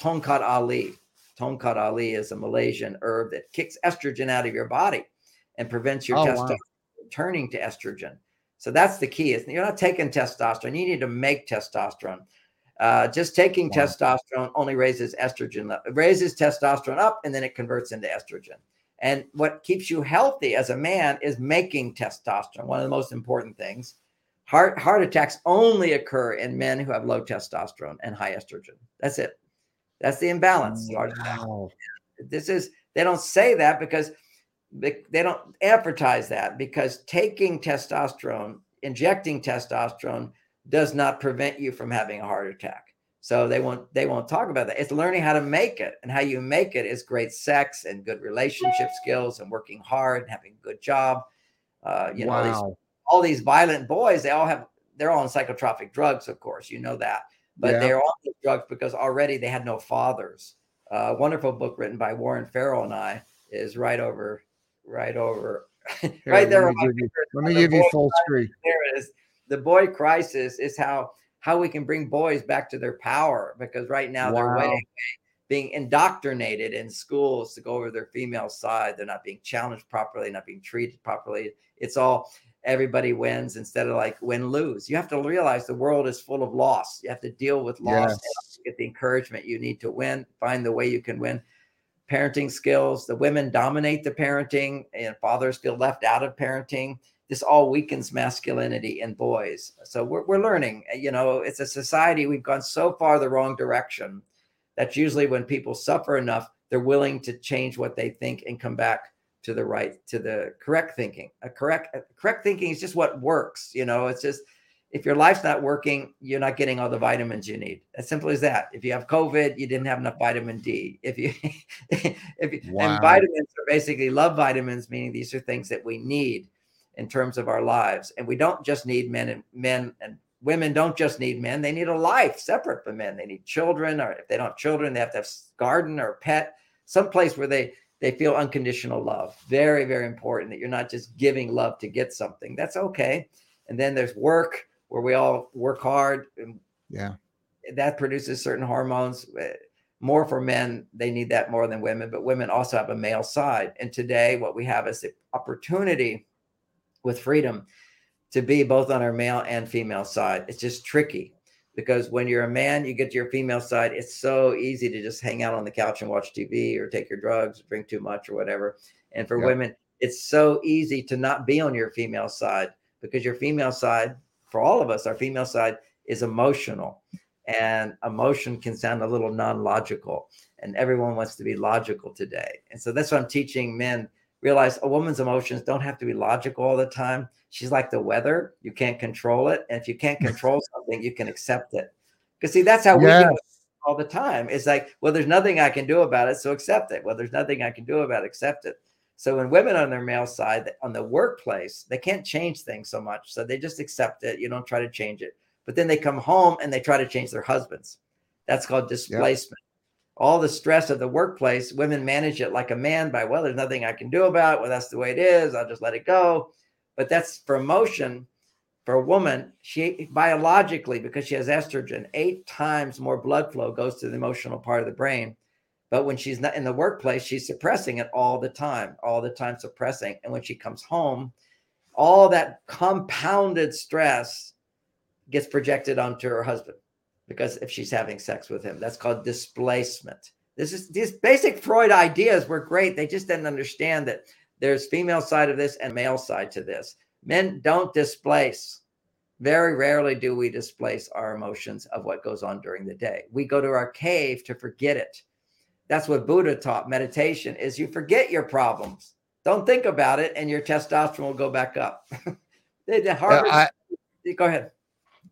Tongkat Ali. Tongkat Ali is a Malaysian herb that kicks estrogen out of your body and prevents your oh, testosterone wow. turning to estrogen. So that's the key. Is you're not taking testosterone. You need to make testosterone. Uh, just taking wow. testosterone only raises estrogen, it raises testosterone up, and then it converts into estrogen. And what keeps you healthy as a man is making testosterone. One of the most important things. Heart heart attacks only occur in men who have low testosterone and high estrogen. That's it. That's the imbalance. Wow. This is they don't say that because they, they don't advertise that because taking testosterone, injecting testosterone does not prevent you from having a heart attack. So they won't they won't talk about that. It's learning how to make it, and how you make it is great sex and good relationship skills and working hard and having a good job. Uh, you wow. know, these, all these violent boys, they all have they're all on psychotropic drugs, of course, you know that, but yeah. they're on these drugs because already they had no fathers. A uh, wonderful book written by Warren Farrell and I is right over, right over, Here, right there. Let me give you, let me give you full screen. There it is the boy crisis is how how we can bring boys back to their power because right now wow. they're way, being indoctrinated in schools to go over their female side. They're not being challenged properly, not being treated properly. It's all everybody wins instead of like win lose. You have to realize the world is full of loss. You have to deal with loss, yes. get the encouragement you need to win, find the way you can win. Parenting skills. The women dominate the parenting, and fathers feel left out of parenting this all weakens masculinity in boys. So we're, we're learning, uh, you know, it's a society, we've gone so far the wrong direction. That's usually when people suffer enough, they're willing to change what they think and come back to the right, to the correct thinking. A correct, correct thinking is just what works. You know, it's just, if your life's not working, you're not getting all the vitamins you need. As simple as that. If you have COVID, you didn't have enough vitamin D. If you, if you, wow. and vitamins are basically love vitamins, meaning these are things that we need in terms of our lives. And we don't just need men and men and women don't just need men. They need a life separate from men. They need children, or if they don't have children, they have to have garden or pet, some place where they they feel unconditional love. Very, very important that you're not just giving love to get something. That's okay. And then there's work where we all work hard. yeah. That produces certain hormones. Eh, more for men, they need that more than women, but women also have a male side. And today, what we have is the opportunity with freedom to be both on our male and female side. It's just tricky because when you're a man, you get to your female side. It's so easy to just hang out on the couch and watch TV or take your drugs, drink too much or whatever. And for yep. women, it's so easy to not be on your female side because your female side, for all of us, our female side is emotional. And emotion can sound a little non logical. And everyone wants to be logical today. And so that's what I'm teaching men realize a woman's emotions don't have to be logical all the time. She's like the weather. You can't control it. And if you can't control something, you can accept it. Because see, that's how yes. we do all the time. It's like, well, there's nothing I can do about it, so accept it. Well, there's nothing I can do about it, accept it. So when women on their male side, on the workplace, they can't change things so much. So they just accept it. You don't try to change it. But then they come home and they try to change their husbands. That's called displacement all the stress of the workplace, women manage it like a man by, well, there's nothing I can do about it. Well, that's the way it is. I'll just let it go. But that's for emotion. For a woman, she biologically, because she has estrogen, eight times more blood flow goes to the emotional part of the brain. But when she's not in the workplace, she's suppressing it all the time, all the time suppressing. And when she comes home, all that compounded stress gets projected onto her husband because if she's having sex with him, that's called displacement. This is these basic Freud ideas were great. They just didn't understand that there's female side of this and male side to this. Men don't displace. Very rarely do we displace our emotions of what goes on during the day. We go to our cave to forget it. That's what Buddha taught. Meditation is you forget your problems. Don't think about it, and your testosterone will go back up. the Harvard, I, go ahead.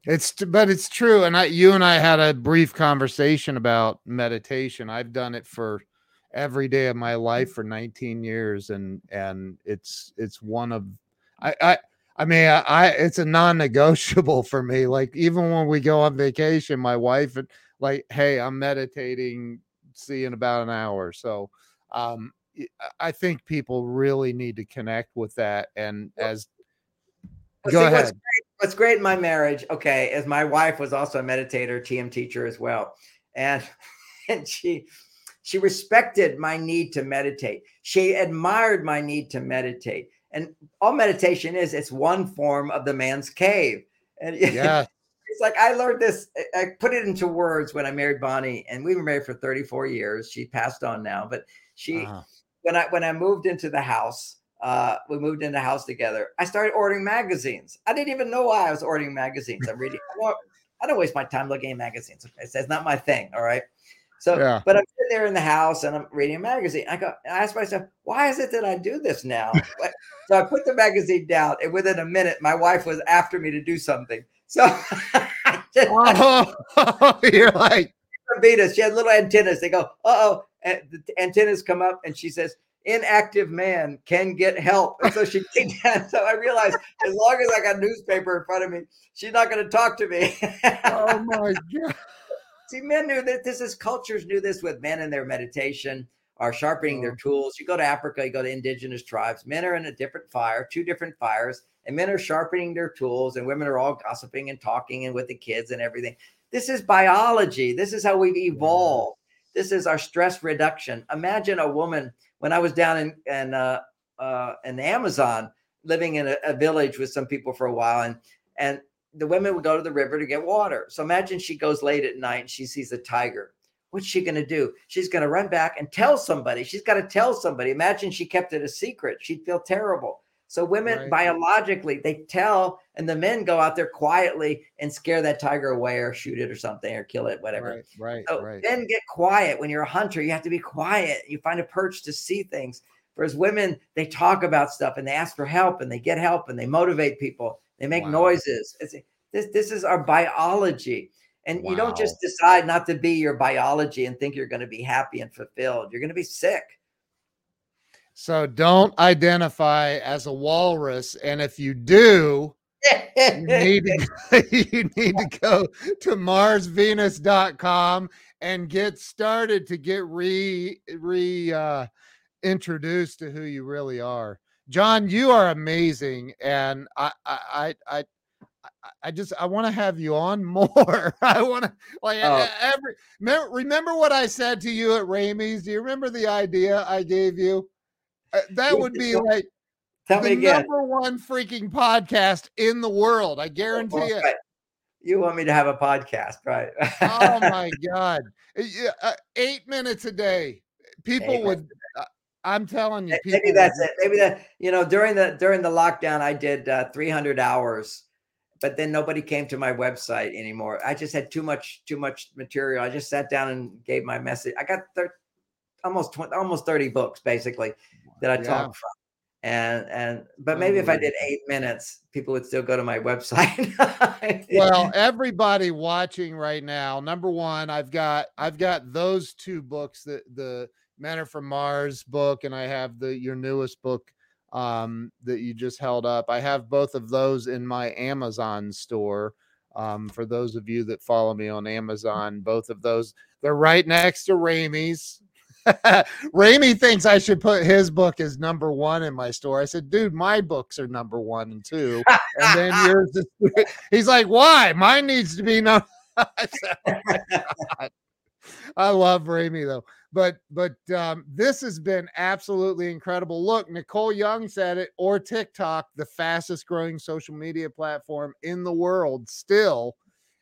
It's but it's true, and I, you and I had a brief conversation about meditation. I've done it for every day of my life for 19 years, and and it's it's one of I I I mean I, I it's a non-negotiable for me. Like even when we go on vacation, my wife and like, hey, I'm meditating. See in about an hour. So um, I think people really need to connect with that, and as well, go ahead what's great in my marriage, okay, is my wife was also a meditator, TM teacher as well. And and she she respected my need to meditate. She admired my need to meditate. And all meditation is it's one form of the man's cave. And yeah. it's like I learned this. I put it into words when I married Bonnie, and we were married for 34 years. She passed on now, but she uh-huh. when I when I moved into the house, uh, we moved into the house together. I started ordering magazines. I didn't even know why I was ordering magazines. I'm reading. I don't waste my time looking at magazines. Okay, so it's not my thing. All right. So, yeah. but I'm sitting there in the house and I'm reading a magazine. I go, I ask myself, why is it that I do this now? so I put the magazine down, and within a minute, my wife was after me to do something. So just, oh, you're like Venus. She had little antennas. They go, uh oh, and the antennas come up, and she says, inactive man can get help. And so she came down. So I realized as long as I got newspaper in front of me, she's not going to talk to me. oh my God. See, men knew that this is cultures knew this with men in their meditation are sharpening their oh. tools. You go to Africa, you go to indigenous tribes, men are in a different fire, two different fires, and men are sharpening their tools, and women are all gossiping and talking and with the kids and everything. This is biology. This is how we've evolved. This is our stress reduction. Imagine a woman when I was down in in, uh, uh, in Amazon, living in a, a village with some people for a while, and and the women would go to the river to get water. So imagine she goes late at night and she sees a tiger. What's she going to do? She's going to run back and tell somebody. She's got to tell somebody. Imagine she kept it a secret. She'd feel terrible. So women right. biologically, they tell, and the men go out there quietly and scare that tiger away or shoot it or something or kill it, whatever. Right, right, so right. Then get quiet. When you're a hunter, you have to be quiet. You find a perch to see things. Whereas women, they talk about stuff and they ask for help and they get help and they motivate people. They make wow. noises. It's, this this is our biology. And wow. you don't just decide not to be your biology and think you're going to be happy and fulfilled. You're going to be sick. So don't identify as a walrus. And if you do, you, need to, you need to go to marsvenus.com and get started to get re re uh, introduced to who you really are. John, you are amazing, and I I I I just I want to have you on more. I want to like oh. every remember, remember what I said to you at Ramey's. Do you remember the idea I gave you? Uh, that would be like Tell the number one freaking podcast in the world. I guarantee oh, it. You want me to have a podcast, right? oh my god, uh, eight minutes a day. People eight would. Uh, I'm telling you, maybe that's would, it. Maybe that you know during the during the lockdown, I did uh, 300 hours but then nobody came to my website anymore. I just had too much too much material. I just sat down and gave my message. I got thir- almost 20, almost 30 books basically that I yeah. talked from. And and but maybe if I did 8 minutes, people would still go to my website. well, everybody watching right now, number 1, I've got I've got those two books that the Men Are from Mars book and I have the your newest book um, that you just held up. I have both of those in my Amazon store. Um, for those of you that follow me on Amazon, both of those they're right next to Ramey's. Ramey thinks I should put his book as number one in my store. I said, dude, my books are number one and two. And then yours is, he's like, why? Mine needs to be number. I, said, oh I love Ramey though but but um, this has been absolutely incredible. Look, Nicole Young said it, or TikTok, the fastest growing social media platform in the world still.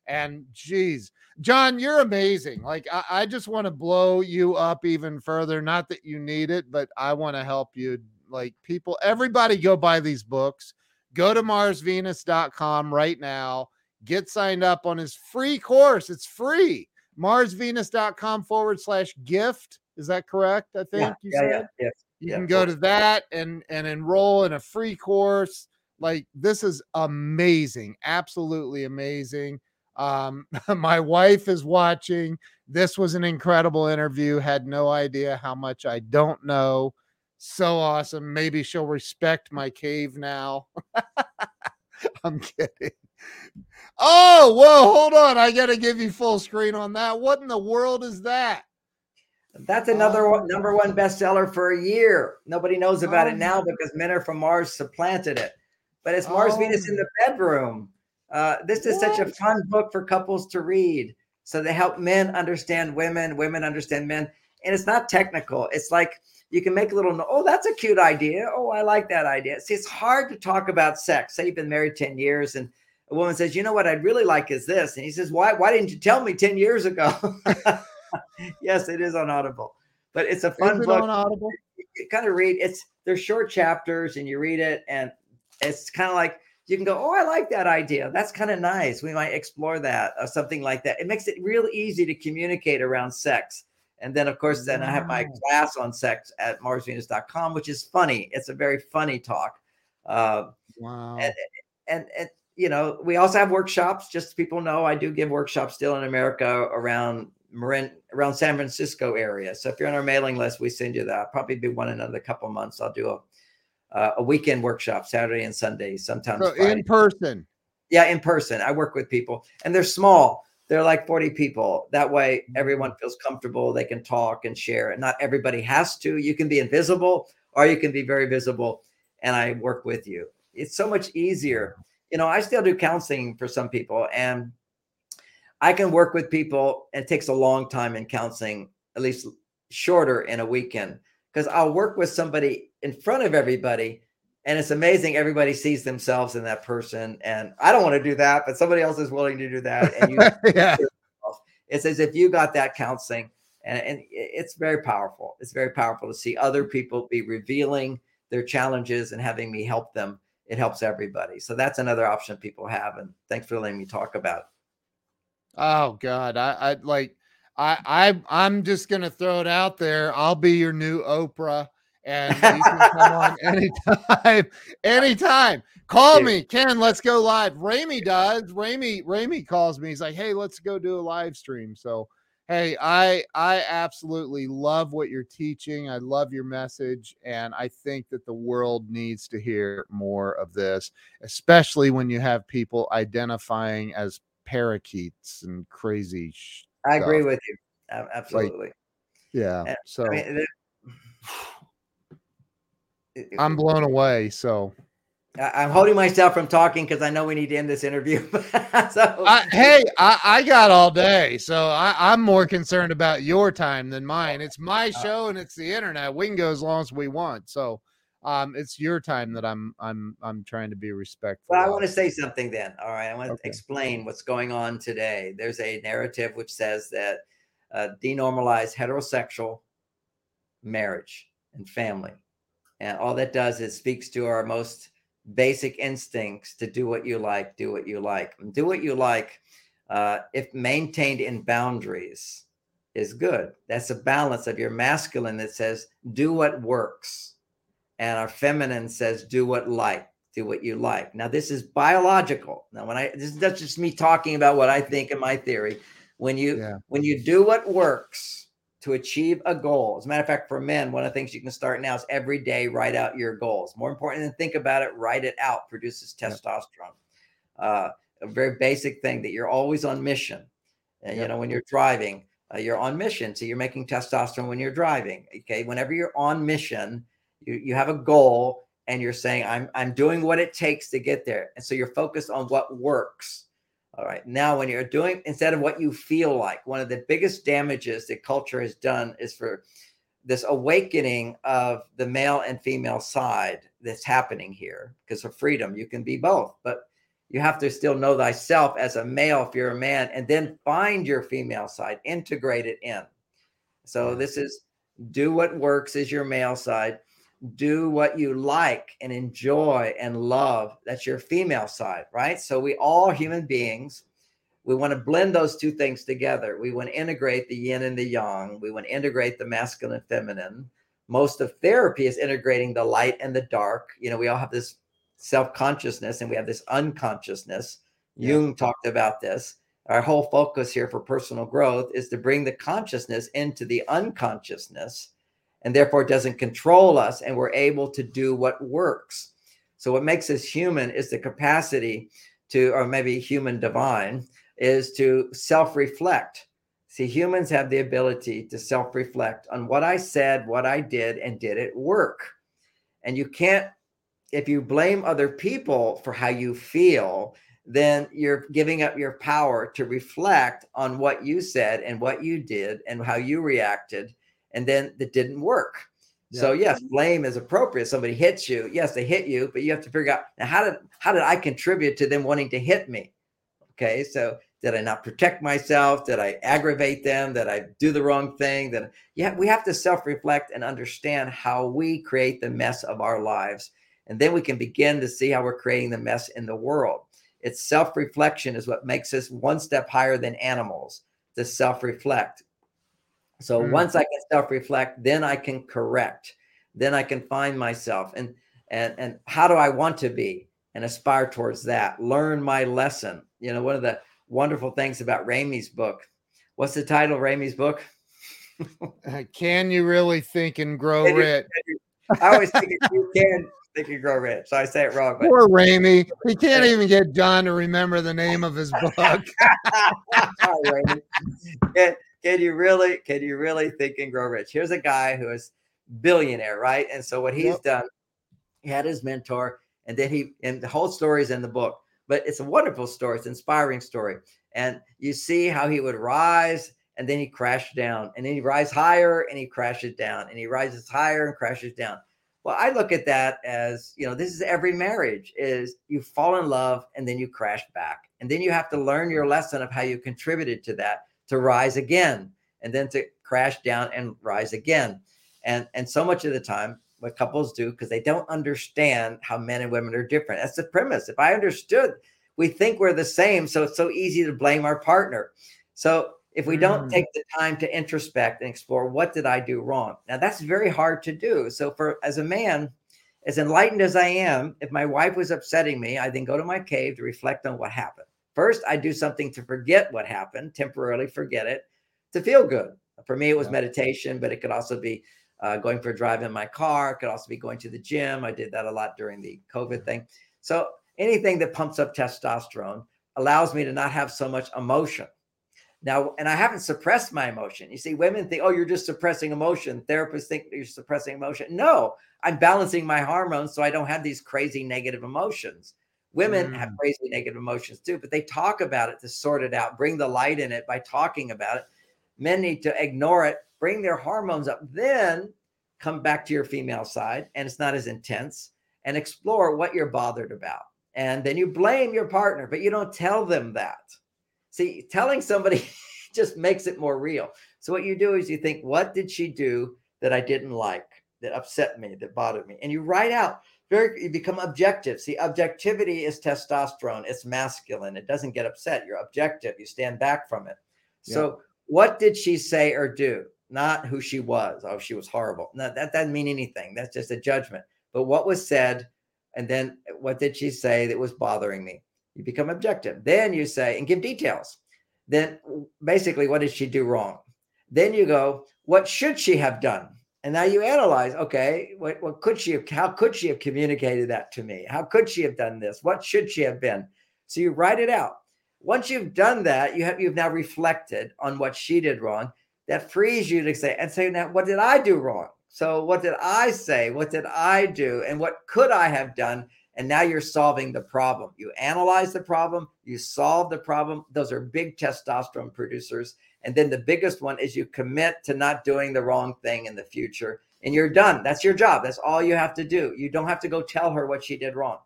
And geez, John, you're amazing. Like I, I just want to blow you up even further. Not that you need it, but I want to help you. Like people, everybody go buy these books. Go to marsvenus.com right now. Get signed up on his free course. It's free marsvenus.com forward slash gift. Is that correct? I think yeah, you yeah, said. Yeah, you can go to that and and enroll in a free course. Like this is amazing, absolutely amazing. Um, my wife is watching. This was an incredible interview. Had no idea how much I don't know. So awesome. Maybe she'll respect my cave now. I'm kidding. Oh, whoa, hold on. I got to give you full screen on that. What in the world is that? That's another one, number one bestseller for a year. Nobody knows about oh, it now because Men Are from Mars supplanted it. But it's Mars oh. Venus in the bedroom. Uh, this is what? such a fun book for couples to read. So they help men understand women, women understand men. And it's not technical. It's like you can make a little, oh, that's a cute idea. Oh, I like that idea. See, it's hard to talk about sex. Say you've been married 10 years and a woman says, you know what I'd really like is this. And he says, why, why didn't you tell me 10 years ago? yes, it is on Audible, but it's a fun book. on Audible? You kind of read it's, there's short chapters and you read it and it's kind of like, you can go, oh, I like that idea. That's kind of nice. We might explore that or something like that. It makes it real easy to communicate around sex. And then, of course, then wow. I have my class on sex at marsvenus.com, which is funny. It's a very funny talk. Uh, wow. And, and, and, you know, we also have workshops. Just people know I do give workshops still in America around Marin, around San Francisco area. So if you're on our mailing list, we send you that. I'll probably be one in another couple months. I'll do a uh, a weekend workshop Saturday and Sunday, sometimes so in person. Yeah, in person. I work with people and they're small. They're like 40 people. That way everyone feels comfortable. They can talk and share. And not everybody has to. You can be invisible or you can be very visible. And I work with you. It's so much easier. You know, I still do counseling for some people and I can work with people. It takes a long time in counseling, at least shorter in a weekend, because I'll work with somebody in front of everybody and it's amazing everybody sees themselves in that person and i don't want to do that but somebody else is willing to do that and you yeah. it's as if you got that counseling and, and it's very powerful. It's very powerful to see other people be revealing their challenges and having me help them. It helps everybody. So that's another option people have and thanks for letting me talk about it. oh god. I i like i i i'm just gonna throw it out there i'll be your new oprah and you can come on anytime, anytime. Call me, Ken. Let's go live. Rami does. Rami, Rami calls me. He's like, "Hey, let's go do a live stream." So, hey, I I absolutely love what you're teaching. I love your message, and I think that the world needs to hear more of this, especially when you have people identifying as parakeets and crazy. I agree with you. Absolutely. Like, yeah. So. I mean, I'm blown away. So I'm holding myself from talking because I know we need to end this interview. so I, hey, I, I, got all day, so I, am more concerned about your time than mine. It's my uh, show and it's the internet. We can go as long as we want. So um, it's your time that I'm I'm I'm trying to be respectful. Well, I want to say something then. All right, I want okay. to explain what's going on today. There's a narrative which says that uh, denormalize heterosexual marriage and family and all that does is speaks to our most basic instincts to do what you like, do what you like. Do what you like, uh, if maintained in boundaries, is good. That's a balance of your masculine that says, do what works. And our feminine says, do what like, do what you like. Now, this is biological. Now, when I this is that's just me talking about what I think in my theory. When you yeah. when you do what works, to achieve a goal. As a matter of fact, for men, one of the things you can start now is every day write out your goals. More important than think about it, write it out. Produces testosterone. Uh, a very basic thing that you're always on mission. And you know, when you're driving, uh, you're on mission. So you're making testosterone when you're driving. Okay. Whenever you're on mission, you, you have a goal and you're saying, I'm I'm doing what it takes to get there. And so you're focused on what works. All right. Now, when you're doing instead of what you feel like, one of the biggest damages that culture has done is for this awakening of the male and female side that's happening here because of freedom. You can be both, but you have to still know thyself as a male if you're a man, and then find your female side, integrate it in. So, this is do what works is your male side do what you like and enjoy and love. That's your female side, right? So we all human beings. We want to blend those two things together. We want to integrate the yin and the yang. We want to integrate the masculine and feminine. Most of therapy is integrating the light and the dark. You know, we all have this self consciousness and we have this unconsciousness. Yeah. Jung talked about this. Our whole focus here for personal growth is to bring the consciousness into the unconsciousness and therefore it doesn't control us and we're able to do what works so what makes us human is the capacity to or maybe human divine is to self-reflect see humans have the ability to self-reflect on what i said what i did and did it work and you can't if you blame other people for how you feel then you're giving up your power to reflect on what you said and what you did and how you reacted. And then it didn't work. Yeah. So yes, blame is appropriate. Somebody hits you. Yes, they hit you, but you have to figure out now how did how did I contribute to them wanting to hit me? Okay, so did I not protect myself? Did I aggravate them? Did I do the wrong thing? That yeah, we have to self-reflect and understand how we create the mess of our lives. And then we can begin to see how we're creating the mess in the world. It's self-reflection is what makes us one step higher than animals to self-reflect. So mm. once I can self-reflect, then I can correct. Then I can find myself and and and how do I want to be and aspire towards that. Learn my lesson. You know, one of the wonderful things about Ramey's book. What's the title of Ramey's book? Uh, can you really think and grow rich? I always think you can think and grow rich. So I say it wrong. But. Poor Ramey. He can't even get John to remember the name of his book. can, can you really can you really think and grow rich? Here's a guy who is billionaire, right? And so what he's yep. done, he had his mentor, and then he and the whole story is in the book but it's a wonderful story. It's an inspiring story. And you see how he would rise and then he crashed down and then he rise higher and he crashes down and he rises higher and crashes down. Well, I look at that as, you know, this is every marriage is you fall in love and then you crash back. And then you have to learn your lesson of how you contributed to that to rise again and then to crash down and rise again. And and so much of the time what couples do because they don't understand how men and women are different. That's the premise. If I understood, we think we're the same. So it's so easy to blame our partner. So if we don't mm. take the time to introspect and explore what did I do wrong? Now that's very hard to do. So for as a man, as enlightened as I am, if my wife was upsetting me, I then go to my cave to reflect on what happened. First, I do something to forget what happened, temporarily forget it, to feel good. For me, it was meditation, but it could also be uh, going for a drive in my car. It could also be going to the gym. I did that a lot during the COVID thing. So anything that pumps up testosterone allows me to not have so much emotion. Now, and I haven't suppressed my emotion. You see, women think, oh, you're just suppressing emotion. Therapists think you're suppressing emotion. No, I'm balancing my hormones so I don't have these crazy negative emotions. Women mm. have crazy negative emotions too, but they talk about it to sort it out, bring the light in it by talking about it. Men need to ignore it bring their hormones up, then come back to your female side and it's not as intense and explore what you're bothered about. And then you blame your partner, but you don't tell them that. See, telling somebody just makes it more real. So what you do is you think, what did she do that I didn't like, that upset me, that bothered me? And you write out very you become objective. See, objectivity is testosterone, it's masculine. It doesn't get upset. You're objective. You stand back from it. So yeah. what did she say or do? not who she was. Oh, she was horrible. No, that doesn't mean anything. That's just a judgment. But what was said, and then what did she say that was bothering me? You become objective. Then you say and give details. Then basically, what did she do wrong? Then you go, what should she have done? And now you analyze, okay, what, what could she have, how could she have communicated that to me? How could she have done this? What should she have been? So you write it out. Once you've done that, you have you've now reflected on what she did wrong that frees you to say and say, now, what did I do wrong? So, what did I say? What did I do? And what could I have done? And now you're solving the problem. You analyze the problem, you solve the problem. Those are big testosterone producers. And then the biggest one is you commit to not doing the wrong thing in the future. And you're done. That's your job. That's all you have to do. You don't have to go tell her what she did wrong.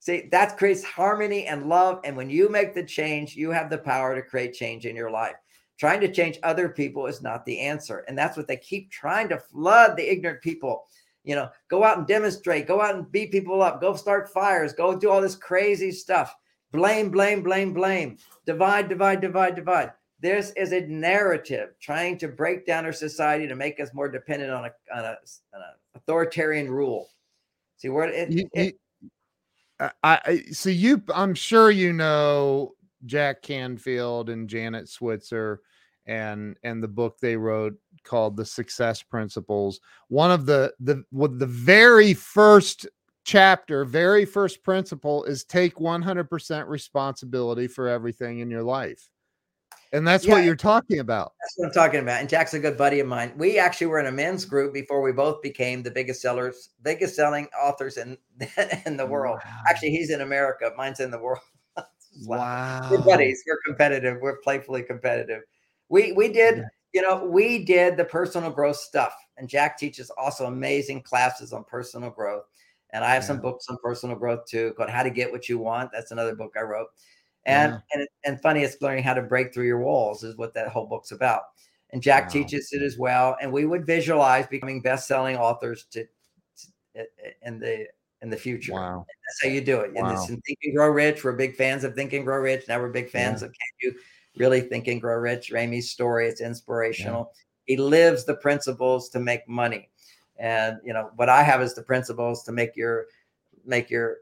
See, that creates harmony and love. And when you make the change, you have the power to create change in your life. Trying to change other people is not the answer. And that's what they keep trying to flood the ignorant people. You know, go out and demonstrate, go out and beat people up, go start fires, go do all this crazy stuff. Blame, blame, blame, blame. Divide, divide, divide, divide. This is a narrative trying to break down our society to make us more dependent on a on a, on a authoritarian rule. See where it, you, it, I, I see you. I'm sure you know Jack Canfield and Janet Switzer and and the book they wrote called The Success Principles. One of the the with the very first chapter, very first principle is take 100% responsibility for everything in your life. And that's yeah, what you're talking about. That's what I'm talking about. And Jack's a good buddy of mine. We actually were in a men's group before we both became the biggest sellers, biggest selling authors in in the world. Wow. Actually, he's in America. Mine's in the world. Wow. We're buddies. We're competitive. We're playfully competitive. We we did, yeah. you know, we did the personal growth stuff. And Jack teaches also amazing classes on personal growth. And I have yeah. some books on personal growth too, called How to Get What You Want. That's another book I wrote. And yeah. and and funny, it's learning how to break through your walls is what that whole book's about. And Jack wow. teaches it as well. And we would visualize becoming best-selling authors to, to in the in the future. Wow. That's how you do it. Wow. In this in Think and Grow Rich, we're big fans of Think and Grow Rich. Now we're big fans yeah. of Can You Really Think and Grow Rich? Ramey's story. It's inspirational. Yeah. He lives the principles to make money. And you know what I have is the principles to make your make your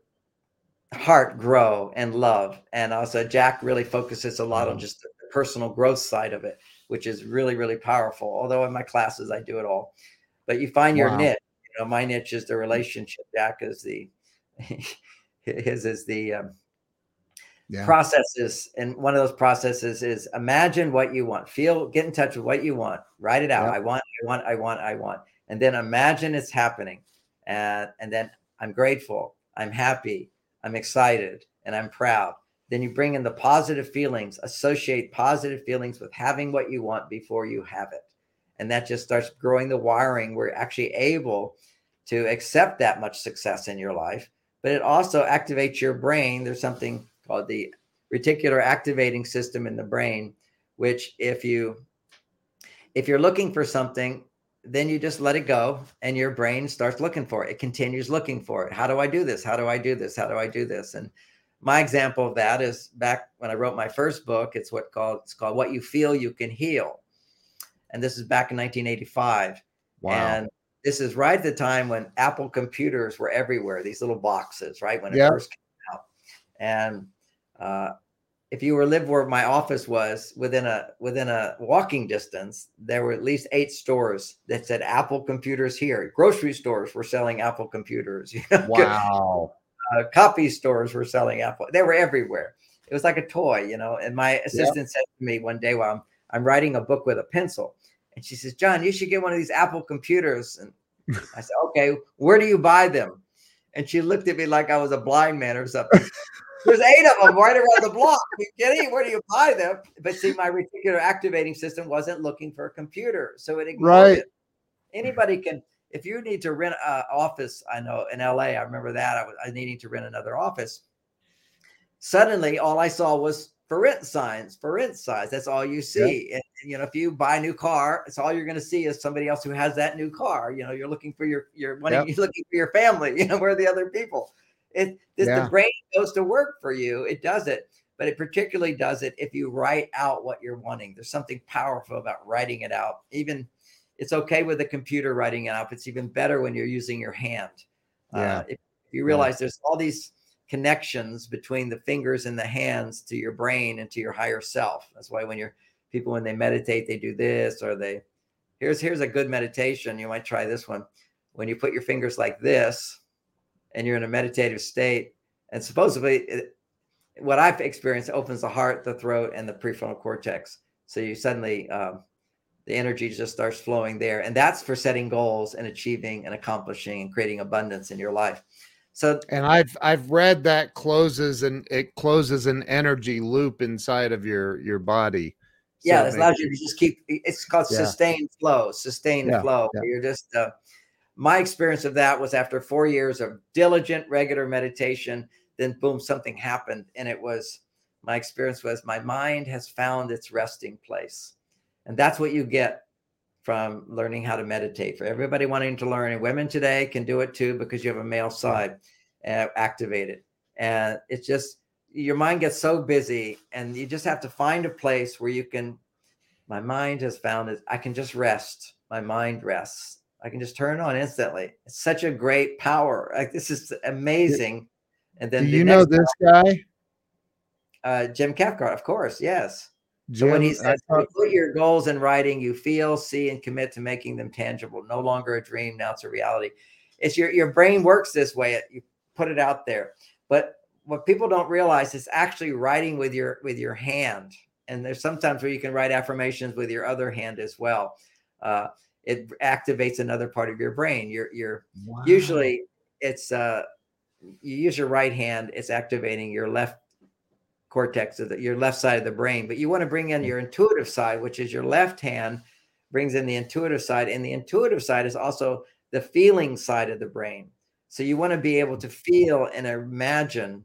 heart grow and love. And also Jack really focuses a lot mm-hmm. on just the personal growth side of it, which is really, really powerful. Although in my classes I do it all. But you find your wow. niche. You know, my niche is the relationship. Jack is the his is the um, yeah. processes and one of those processes is imagine what you want feel get in touch with what you want write it out i want i want i want i want and then imagine it's happening and and then i'm grateful i'm happy i'm excited and i'm proud. Then you bring in the positive feelings associate positive feelings with having what you want before you have it. And that just starts growing the wiring. We're actually able to accept that much success in your life but it also activates your brain. There's something called the reticular activating system in the brain, which if you if you're looking for something, then you just let it go and your brain starts looking for it. It continues looking for it. How do I do this? How do I do this? How do I do this? And my example of that is back when I wrote my first book. It's what called it's called What You Feel You Can Heal. And this is back in 1985. Wow. And this is right at the time when Apple computers were everywhere, these little boxes, right? When it yep. first came out. And uh, if you were live where my office was within a within a walking distance, there were at least eight stores that said Apple computers here. Grocery stores were selling Apple computers. Wow. Uh, copy stores were selling Apple. They were everywhere. It was like a toy, you know. And my assistant yep. said to me one day while I'm I'm writing a book with a pencil, and she says, "John, you should get one of these Apple computers." And I said, "Okay, where do you buy them?" And she looked at me like I was a blind man or something. There's eight of them right around the block. Are you kidding? Where do you buy them? But see, my reticular activating system wasn't looking for a computer, so it ignored right. it. Anybody can. If you need to rent an office, I know in LA, I remember that I was, I needing to rent another office. Suddenly, all I saw was for rent signs, for rent signs. That's all you see. And, and, you know, if you buy a new car, it's all you're going to see is somebody else who has that new car. You know, you're looking for your your money, yep. you're looking for your family. You know, where are the other people? It this, yeah. the brain goes to work for you. It does it, but it particularly does it if you write out what you're wanting. There's something powerful about writing it out. Even it's okay with the computer writing it out. It's even better when you're using your hand. Yeah. Uh, if, if, you realize yeah. there's all these connections between the fingers and the hands to your brain and to your higher self. That's why when you're people when they meditate, they do this or they here's here's a good meditation. You might try this one. When you put your fingers like this, and you're in a meditative state. And supposedly, it, what I've experienced opens the heart, the throat, and the prefrontal cortex. So you suddenly, um, the energy just starts flowing there. And that's for setting goals and achieving and accomplishing and creating abundance in your life. So, and I've I've read that closes and it closes an energy loop inside of your your body. So yeah, it allows you to just keep. It's called yeah. sustained flow. Sustained yeah, flow. Yeah. You're just uh, my experience of that was after four years of diligent, regular meditation, then boom, something happened. And it was my experience was my mind has found its resting place. And that's what you get from learning how to meditate. For everybody wanting to learn, and women today can do it too because you have a male side uh, activated. And it's just your mind gets so busy, and you just have to find a place where you can. My mind has found it. I can just rest. My mind rests I can just turn on instantly. It's such a great power. Like this is amazing. And then do you know this guy? Uh, Jim Cathcart, of course. Yes. Jim, so when he says, thought- "Put your goals in writing, you feel, see, and commit to making them tangible. No longer a dream, now it's a reality." It's your your brain works this way. You put it out there, but what people don't realize is actually writing with your with your hand. And there's sometimes where you can write affirmations with your other hand as well. Uh, it activates another part of your brain. You're you're wow. usually it's uh you use your right hand, it's activating your left cortex of the, your left side of the brain, but you want to bring in your intuitive side, which is your left hand brings in the intuitive side. And the intuitive side is also the feeling side of the brain. So you want to be able to feel and imagine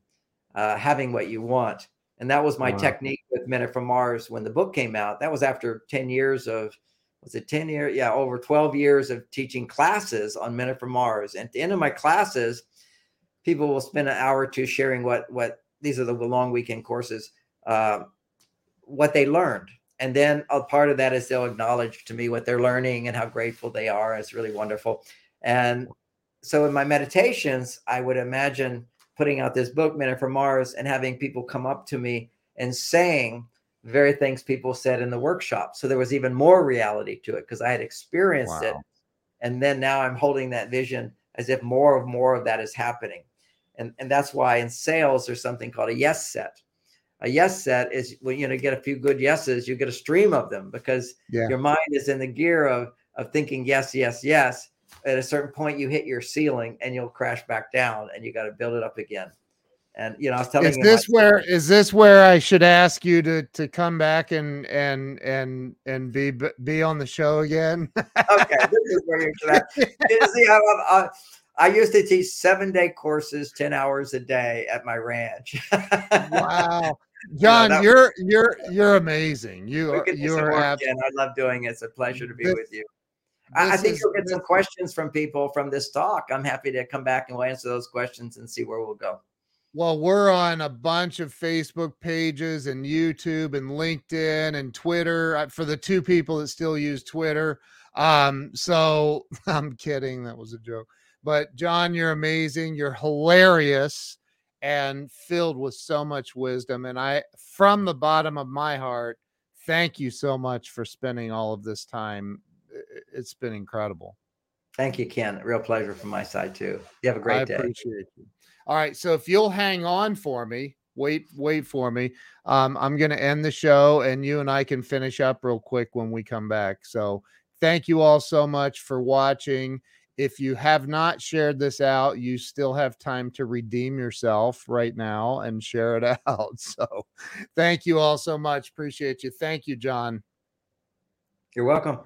uh, having what you want. And that was my wow. technique with Men Are From Mars when the book came out. That was after 10 years of, was it 10 years? Yeah, over 12 years of teaching classes on Men From Mars. And at the end of my classes, people will spend an hour or two sharing what, what these are the long weekend courses, uh, what they learned. And then a part of that is they'll acknowledge to me what they're learning and how grateful they are. It's really wonderful. And so in my meditations, I would imagine putting out this book, Men From Mars, and having people come up to me and saying very things people said in the workshop. So there was even more reality to it because I had experienced wow. it. And then now I'm holding that vision as if more of more of that is happening. And, and that's why in sales, there's something called a yes set. A yes set is when you know get a few good yeses, you get a stream of them because yeah. your mind is in the gear of of thinking yes, yes, yes at a certain point you hit your ceiling and you'll crash back down and you got to build it up again and you know i was telling you. is this where is this where i should ask you to to come back and and and and be be on the show again okay this is where you should ask. see I, I, I used to teach seven day courses 10 hours a day at my ranch wow John, you you're you're you're amazing. You are you are. I love doing it. It's a pleasure to be this, with you. I think is, you'll get some questions from people from this talk. I'm happy to come back and we'll answer those questions and see where we'll go. Well, we're on a bunch of Facebook pages and YouTube and LinkedIn and Twitter uh, for the two people that still use Twitter. Um, so I'm kidding. That was a joke. But John, you're amazing. You're hilarious and filled with so much wisdom. And I, from the bottom of my heart, thank you so much for spending all of this time it's been incredible. Thank you, Ken. Real pleasure from my side too. You have a great I day. Appreciate you. All right, so if you'll hang on for me, wait, wait for me. Um, I'm going to end the show, and you and I can finish up real quick when we come back. So, thank you all so much for watching. If you have not shared this out, you still have time to redeem yourself right now and share it out. So, thank you all so much. Appreciate you. Thank you, John. You're welcome.